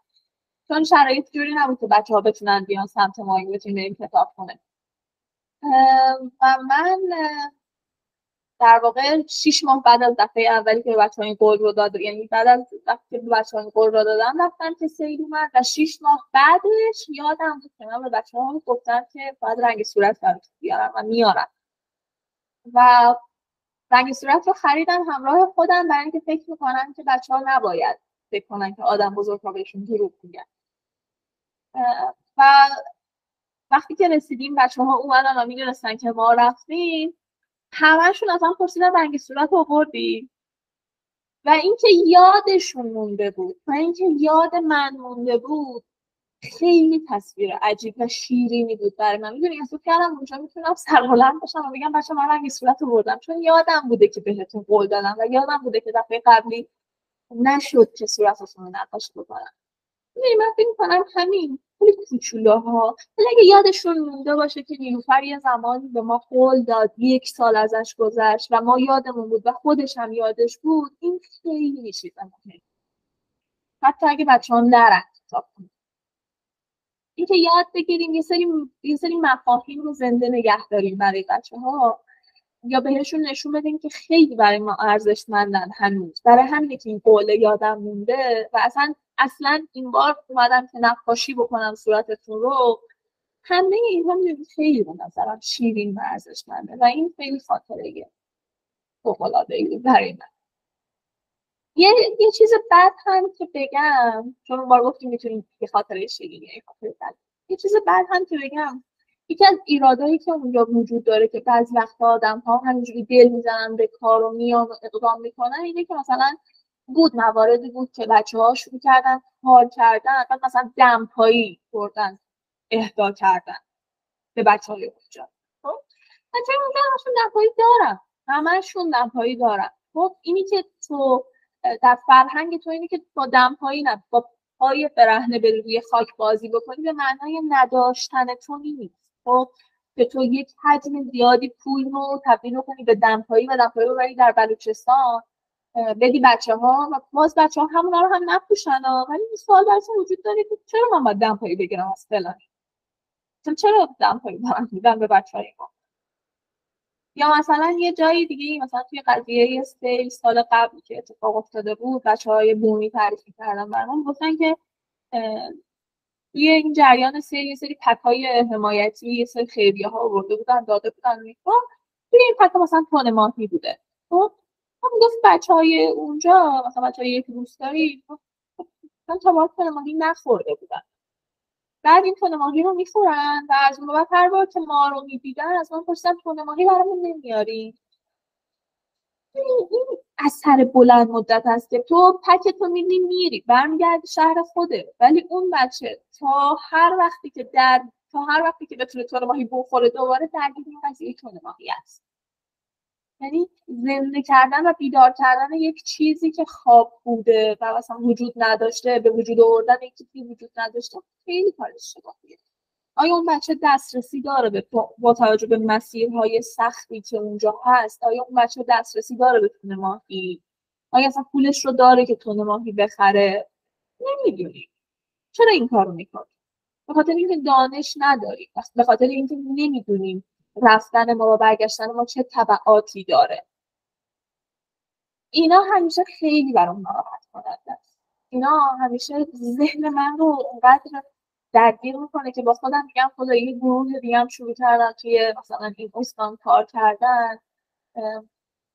چون شرایط جوری نبود که بچه ها بتونن بیان سمت ما این بتونیم کتاب کنه و من در واقع شیش ماه بعد از دفعه اولی که بچه این قول رو داد یعنی بعد از وقتی بچه این قول رو دادم رفتم که سیل اومد و شیش ماه بعدش یادم بود که من به بچه ها گفتم که باید رنگ صورت بیارم و میارم. و رنگ صورت رو خریدم همراه خودم برای اینکه فکر می‌کنم که بچه ها نباید فکر کنن که آدم بزرگ ها بهشون دروغ و وقتی که رسیدیم بچه ها اومدن و می‌دونستن که ما رفتیم همهشون از هم پرسیدن رنگ صورت آوردی؟ و اینکه یادشون مونده بود و اینکه یاد من مونده بود خیلی تصویر عجیب و شیرینی بود برای من. می‌دونی احساس کردم اونجا می‌تونم سربلند باشم و بگم بچه من رنگ صورت بردم. چون یادم بوده که بهتون قول دادم و یادم بوده که دفعه قبلی نشد که صورتتون رو نقاشی بکنم. من فکر کنم همین خیلی کوچولوها. ولی اگه یادشون مونده باشه که نیلوفر یه زمانی به ما قول داد یک سال ازش گذشت و ما یادمون بود و خودش هم یادش بود این خیلی چیز حتی اگه بچه ها نرن کتاب اینکه یاد بگیریم یه سری یه سری مفاهیم رو زنده نگه داریم برای بچه ها یا بهشون نشون بدیم که خیلی برای ما ارزشمندن هنوز. برای همینه که این قوله یادم مونده و اصلا اصلا این بار اومدم که نقاشی بکنم صورتتون رو. همه اینها خیلی به نظرم شیرین و ارزشمنده و این خیلی خاطره فوق‌العاده برای من. یه, یه چیز بد هم که بگم چون بار گفتیم می‌تونیم یه خاطره شیرینی یه چیز بد هم که بگم یکی از ایرادایی که اونجا وجود داره که بعضی وقتا آدم ها همینجوری دل می‌زنن به کار و میان و اقدام می‌کنن اینه که مثلا بود مواردی بود که بچه ها شروع کردن کار کردن بعد مثلا دمپایی بردن اهدا کردن به بچه های اونجا. خب؟ بچه اونجا همشون دمپایی دارن همشون دمپایی دارن خب؟ اینی که تو در فرهنگ تو اینی که با دمپایی نه با پای برهنه به روی خاک بازی بکنی به معنای نداشتن تو نیست خب؟ که تو یک حجم زیادی پول رو تبدیل کنی به دمپایی و دمپایی رو در بلوچستان. بدی بچه ها و باز بچه ها همونا رو هم نپوشن ولی این سوال براتون وجود داره که چرا من باید دمپایی بگیرم از فلانی چرا دمپایی دارم میدن به بچه های ما؟ یا مثلا یه جایی دیگه مثلا توی قضیه سیل سال قبل که اتفاق افتاده بود بچه های بومی تعریف کردن برام گفتن که توی این جریان سیل یه سری پکای حمایتی یه سری خیریه ها آورده بودن داده بودن. توی این پکا مثلا تون ماهی بوده. خب هم گفت بچه های اونجا مثلا بچه های یک روستایی من تا تن ماهی نخورده بودن بعد این تون ماهی رو می‌خورن و از اون بعد هر بار که ما رو می‌دیدن از من پرسیدن تون ماهی برامون نمیاری. این اثر بلند مدت هست که تو پک تو میری میری. برمیگردی شهر خوده ولی اون بچه تا هر وقتی که در تا هر وقتی که بتونه تون ماهی بخوره دوباره درگیر این قضیه تون ماهی است. یعنی زنده کردن و بیدار کردن یک چیزی که خواب بوده و مثلا وجود نداشته به وجود آوردن یک چیزی وجود نداشته خیلی کار اشتباهیه. آیا اون بچه دسترسی داره به با توجه به مسیرهای سختی که اونجا هست؟ آیا اون بچه دسترسی داره به تونه ماهی؟ آیا اصلا پولش رو داره که تونه ماهی بخره؟ نمی‌دونیم چرا این کارو می‌کنیم به خاطر اینکه دانش نداریم به خاطر اینکه نمی‌دونیم رفتن ما و برگشتن ما چه طبعاتی داره. اینا همیشه خیلی برام ناراحت کننده است. اینا همیشه ذهن من رو اونقدر درگیر می‌کنه که با خودم میگم خدا یه گروه دیگه شروع کردن توی مثلا این استان کار کردن.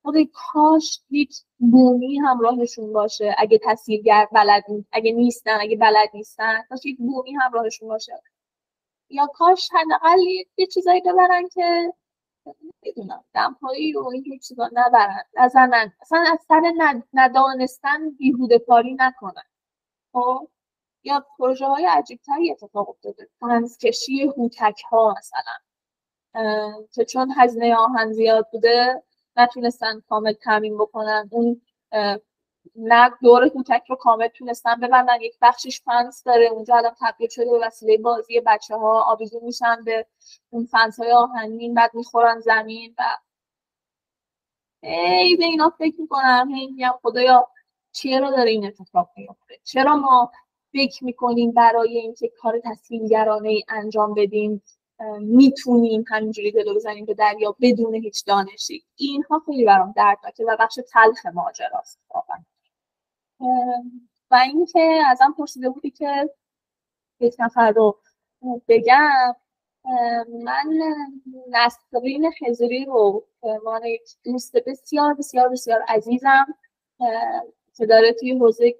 خدا کاش یک بومی همراهشون باشه. اگه تصویرگر بلد اگه نیستن اگه بلد نیستن کاش یک بومی همراهشون باشه. یا کاش حداقل یه چیزایی ببرن که نمی‌دونم دمپایی رو این چیزا نبرن. نزنن اصلا از سر ندانستن بیهوده کاری نکنن. خب؟ یا پروژه های عجیب تری اتفاق افتاده. کشی هوتک ها مثلا که چون هزینه آهن زیاد بوده نتونستن کامل تامین بکنن. اون نه دور هوتک رو کامل تونستن ببندن. یک بخشش فنس داره. اونجا الان تبدیل شده به وسیله بازی بچه ها آویزون میشن به اون فنس های آهنین بعد می‌خورن زمین و ای به اینا فکر می‌کنم. هی میگم خدایا چرا داره این اتفاق میفته چرا ما فکر می‌کنیم برای اینکه کار تصویرگرانه ای انجام بدیم می‌تونیم همینجوری دلو بزنیم به دریا بدون هیچ دانشی؟ اینها خیلی برام دردناکه و بخش تلخ ماجراست واقعا. و اینکه ازم پرسیده بودی که یک نفر رو بگم من نسرین خزری رو من یک دوست بسیار بسیار بسیار عزیزم که داره توی حوزه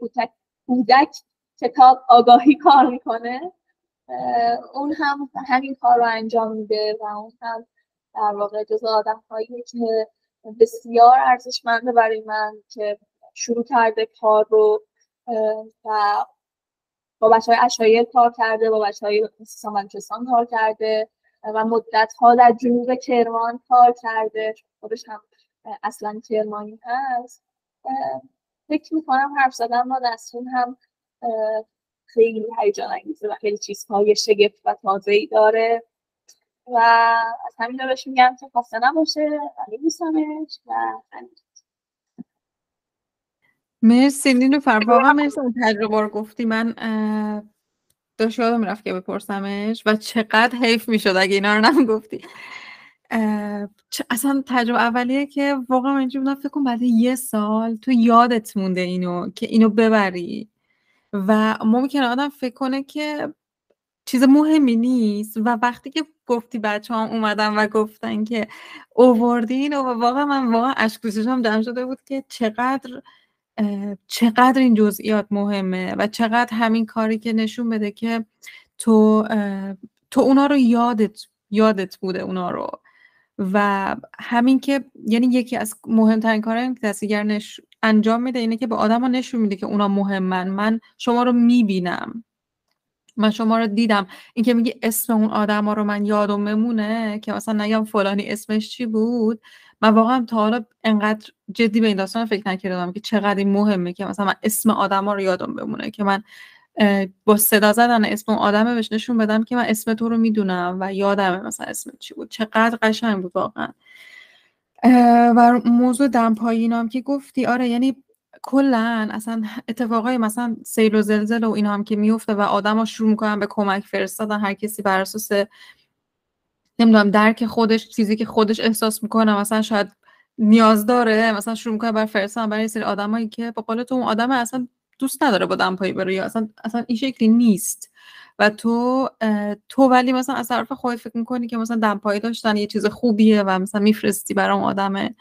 کودک کتاب آگاهی کار می‌کنه. اون هم همین کار رو انجام میده و اون هم در واقع جز آدم هایی که بسیار ارزشمنده برای من که شروع کرده کار رو و با بچه های اشایر کار کرده با بچه های سامنچستان کار کرده و مدت ها در جنوب کرمان کار کرده. خودش هم اصلا کرمانی هست. فکر می‌کنم حرف زدن با نسرین هم خیلی هیجان انگیزه و خیلی چیزهای شگفت و تازه ای داره. و از همین بهش میگم که خسته نباشه. و و مرسی نیلوفر واقعا مرسی تجربه رو گفتی. من داشت یادم می‌رفت که بپرسمش و چقدر حیف می‌شد اگه اینا رو نمی‌گفتی اصلا تجربه اولیه که واقعا من اینجوری بودم فکر کنم بعد یه سال تو یادت مونده اینو که اینو ببری. و ممکنه آدم فکر کنه که چیز مهمی نیست. و وقتی که گفتی بچه هم اومدن و گفتن که اووردین و واقعا من واقعا اشک هم دم شده بود که چقدر چقدر این جزئیات مهمه و چقدر همین کاری که نشون بده که تو تو اونا رو یادت یادت بوده اونا رو. و همین که یعنی یکی از مهمترین کارهایی که تصویرگر انجام میده اینه که به آدم ها نشون میده که اونا مهمن. من شما رو می‌بینم. من شما رو دیدم. اینکه میگی اسم اون آدم ها رو من یادم بمونه که مثلا نگم فلانی اسمش چی بود؟ من واقعا تا حالا انقدر جدی به این داستان فکر نکردم که چقدر این مهمه که مثلا من اسم آدم ها رو یادم بمونه که من با صدا زدن اسم اون آدمه بهش نشون بدم که من اسم تو رو می‌دونم و یادمه مثلا اسم چی بود. چقدر قشنگ بود واقعا. و موضوع دمپایی هم که گفتی آره یعنی کلا اصلا اتفاقای مثلا سیل و زلزل و اینا هم که میفته و آدما شروع می‌کنن به کمک فرستادن هر کسی بر اساس نمی‌دونم درک خودش چیزی که خودش احساس می‌کنه مثلا شاید نیاز داره مثلا شروع می‌کنه بر فرستادن برای سری آدمایی که با قول تو اون آدم اصلا دوست نداره با دمپایی بره یا اصلا اصلا این شکلی نیست. و تو تو ولی مثلا از طرف خودت فکر می‌کنی که مثلا دمپایی داشتن یه چیز خوبیه و مثلا میفرستی برای اون آدمه.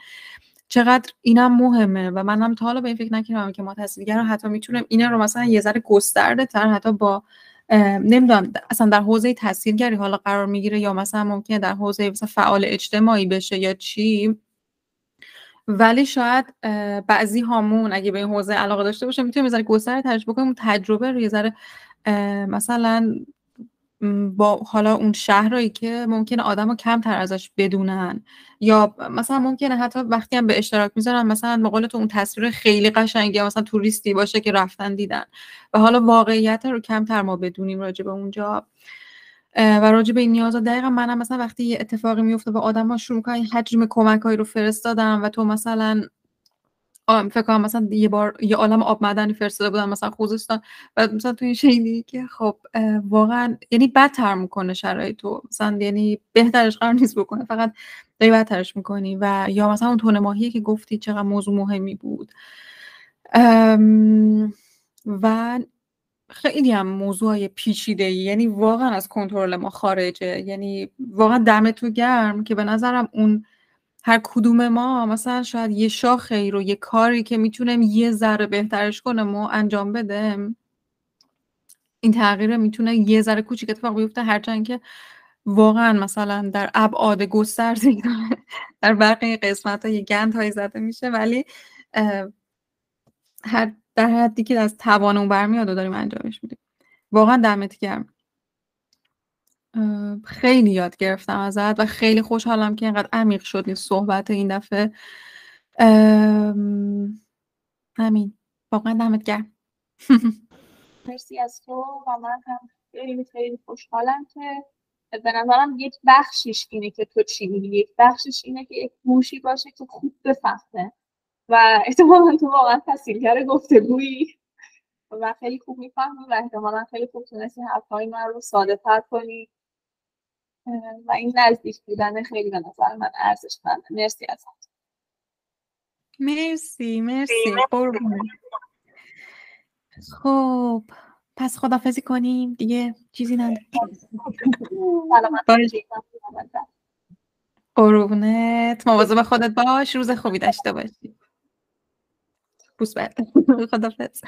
چقدر اینم مهمه و منم تا حالا به این فکر نکردم که ما تصویرگر حتی می‌تونیم اینا رو مثلا یه ذره گسترده تر حتی با نمی‌دونم اصلا در حوزه تاثیرگری حالا قرار می‌گیره یا مثلا ممکنه در حوزه مثلا فعال اجتماعی بشه یا چی. ولی شاید بعضی هامون اگه به این حوزه علاقه داشته باشه می‌تونیم یه گستره تجربه کنیم تجربه رو یه ذره مثلا با حالا اون شهرهایی که ممکنه آدم کمتر ازش بدونن. یا مثلا ممکنه حتی وقتی هم به اشتراک می‌ذارن مثلا مقال تو اون تصویر خیلی قشنگی مثلا توریستی باشه که رفتن دیدن. و حالا واقعیت رو کمتر ما بدونیم راجع به اونجا. و راجع به این نیازا دقیقا منم مثلا وقتی یه اتفاقی میفته و آدم ها شروع کنن حجم کمک هایی رو فرستادم و تو مثلا فکر کنم مثلا یه بار یه عالم آب مدنی فرستاده بودن مثلا خوزستان. و مثلا تو این شیدی که خب واقعا یعنی بدتر می‌کنه شرایط تو مثلا یعنی بهترش قرار نیست بکنه فقط داری بدترش می‌کنی. و یا مثلا اون تونه ماهی که گفتی چقدر موضوع مهمی بود. و خیلی هم موضوع پیچیده ای یعنی واقعا از کنترل ما خارجه. یعنی واقعا دم تو گرم که به نظرم اون هر کدوم ما مثلا شاید یه شاخه رو یه کاری که می‌تونیم یه ذره بهترش کنم و انجام بده این تغییر می‌تونه یه ذره کوچیک اتفاق بیفته. هرچند که واقعا مثلا در ابعاد گسترده در بقیه قسمت ها یه گند های زده میشه ولی در حدی که از توان اون برمیاد و داریم انجامش میدیم. واقعا دمت گرم. خیلی یاد گرفتم ازت و خیلی خوشحالم که اینقدر عمیق شد این صحبت این دفعه. همین. واقعا دمت گرم. مرسی از تو. و من هم خیلی خیلی خوشحالم که به نظرم یک بخشیش اینه که تو چی میگی. یک بخشش اینه که یک گوشی باشه که خوب بفهمه. و احتمالا تو واقعا تحصیلگر گفتگویی و خیلی خوب می‌فهمی و احتمالا خیلی خوب تونستی حرفهای من رو ساده تر کنی. و این نزدیک بودن خیلی به نظر من ارزش مرسی ازت. مرسی مرسی. خب پس خدافزی کنیم. دیگه چیزی نداریم. قربونت. مواظب خودت باش. روز خوبی داشته باشی. بوس بعد. خدافز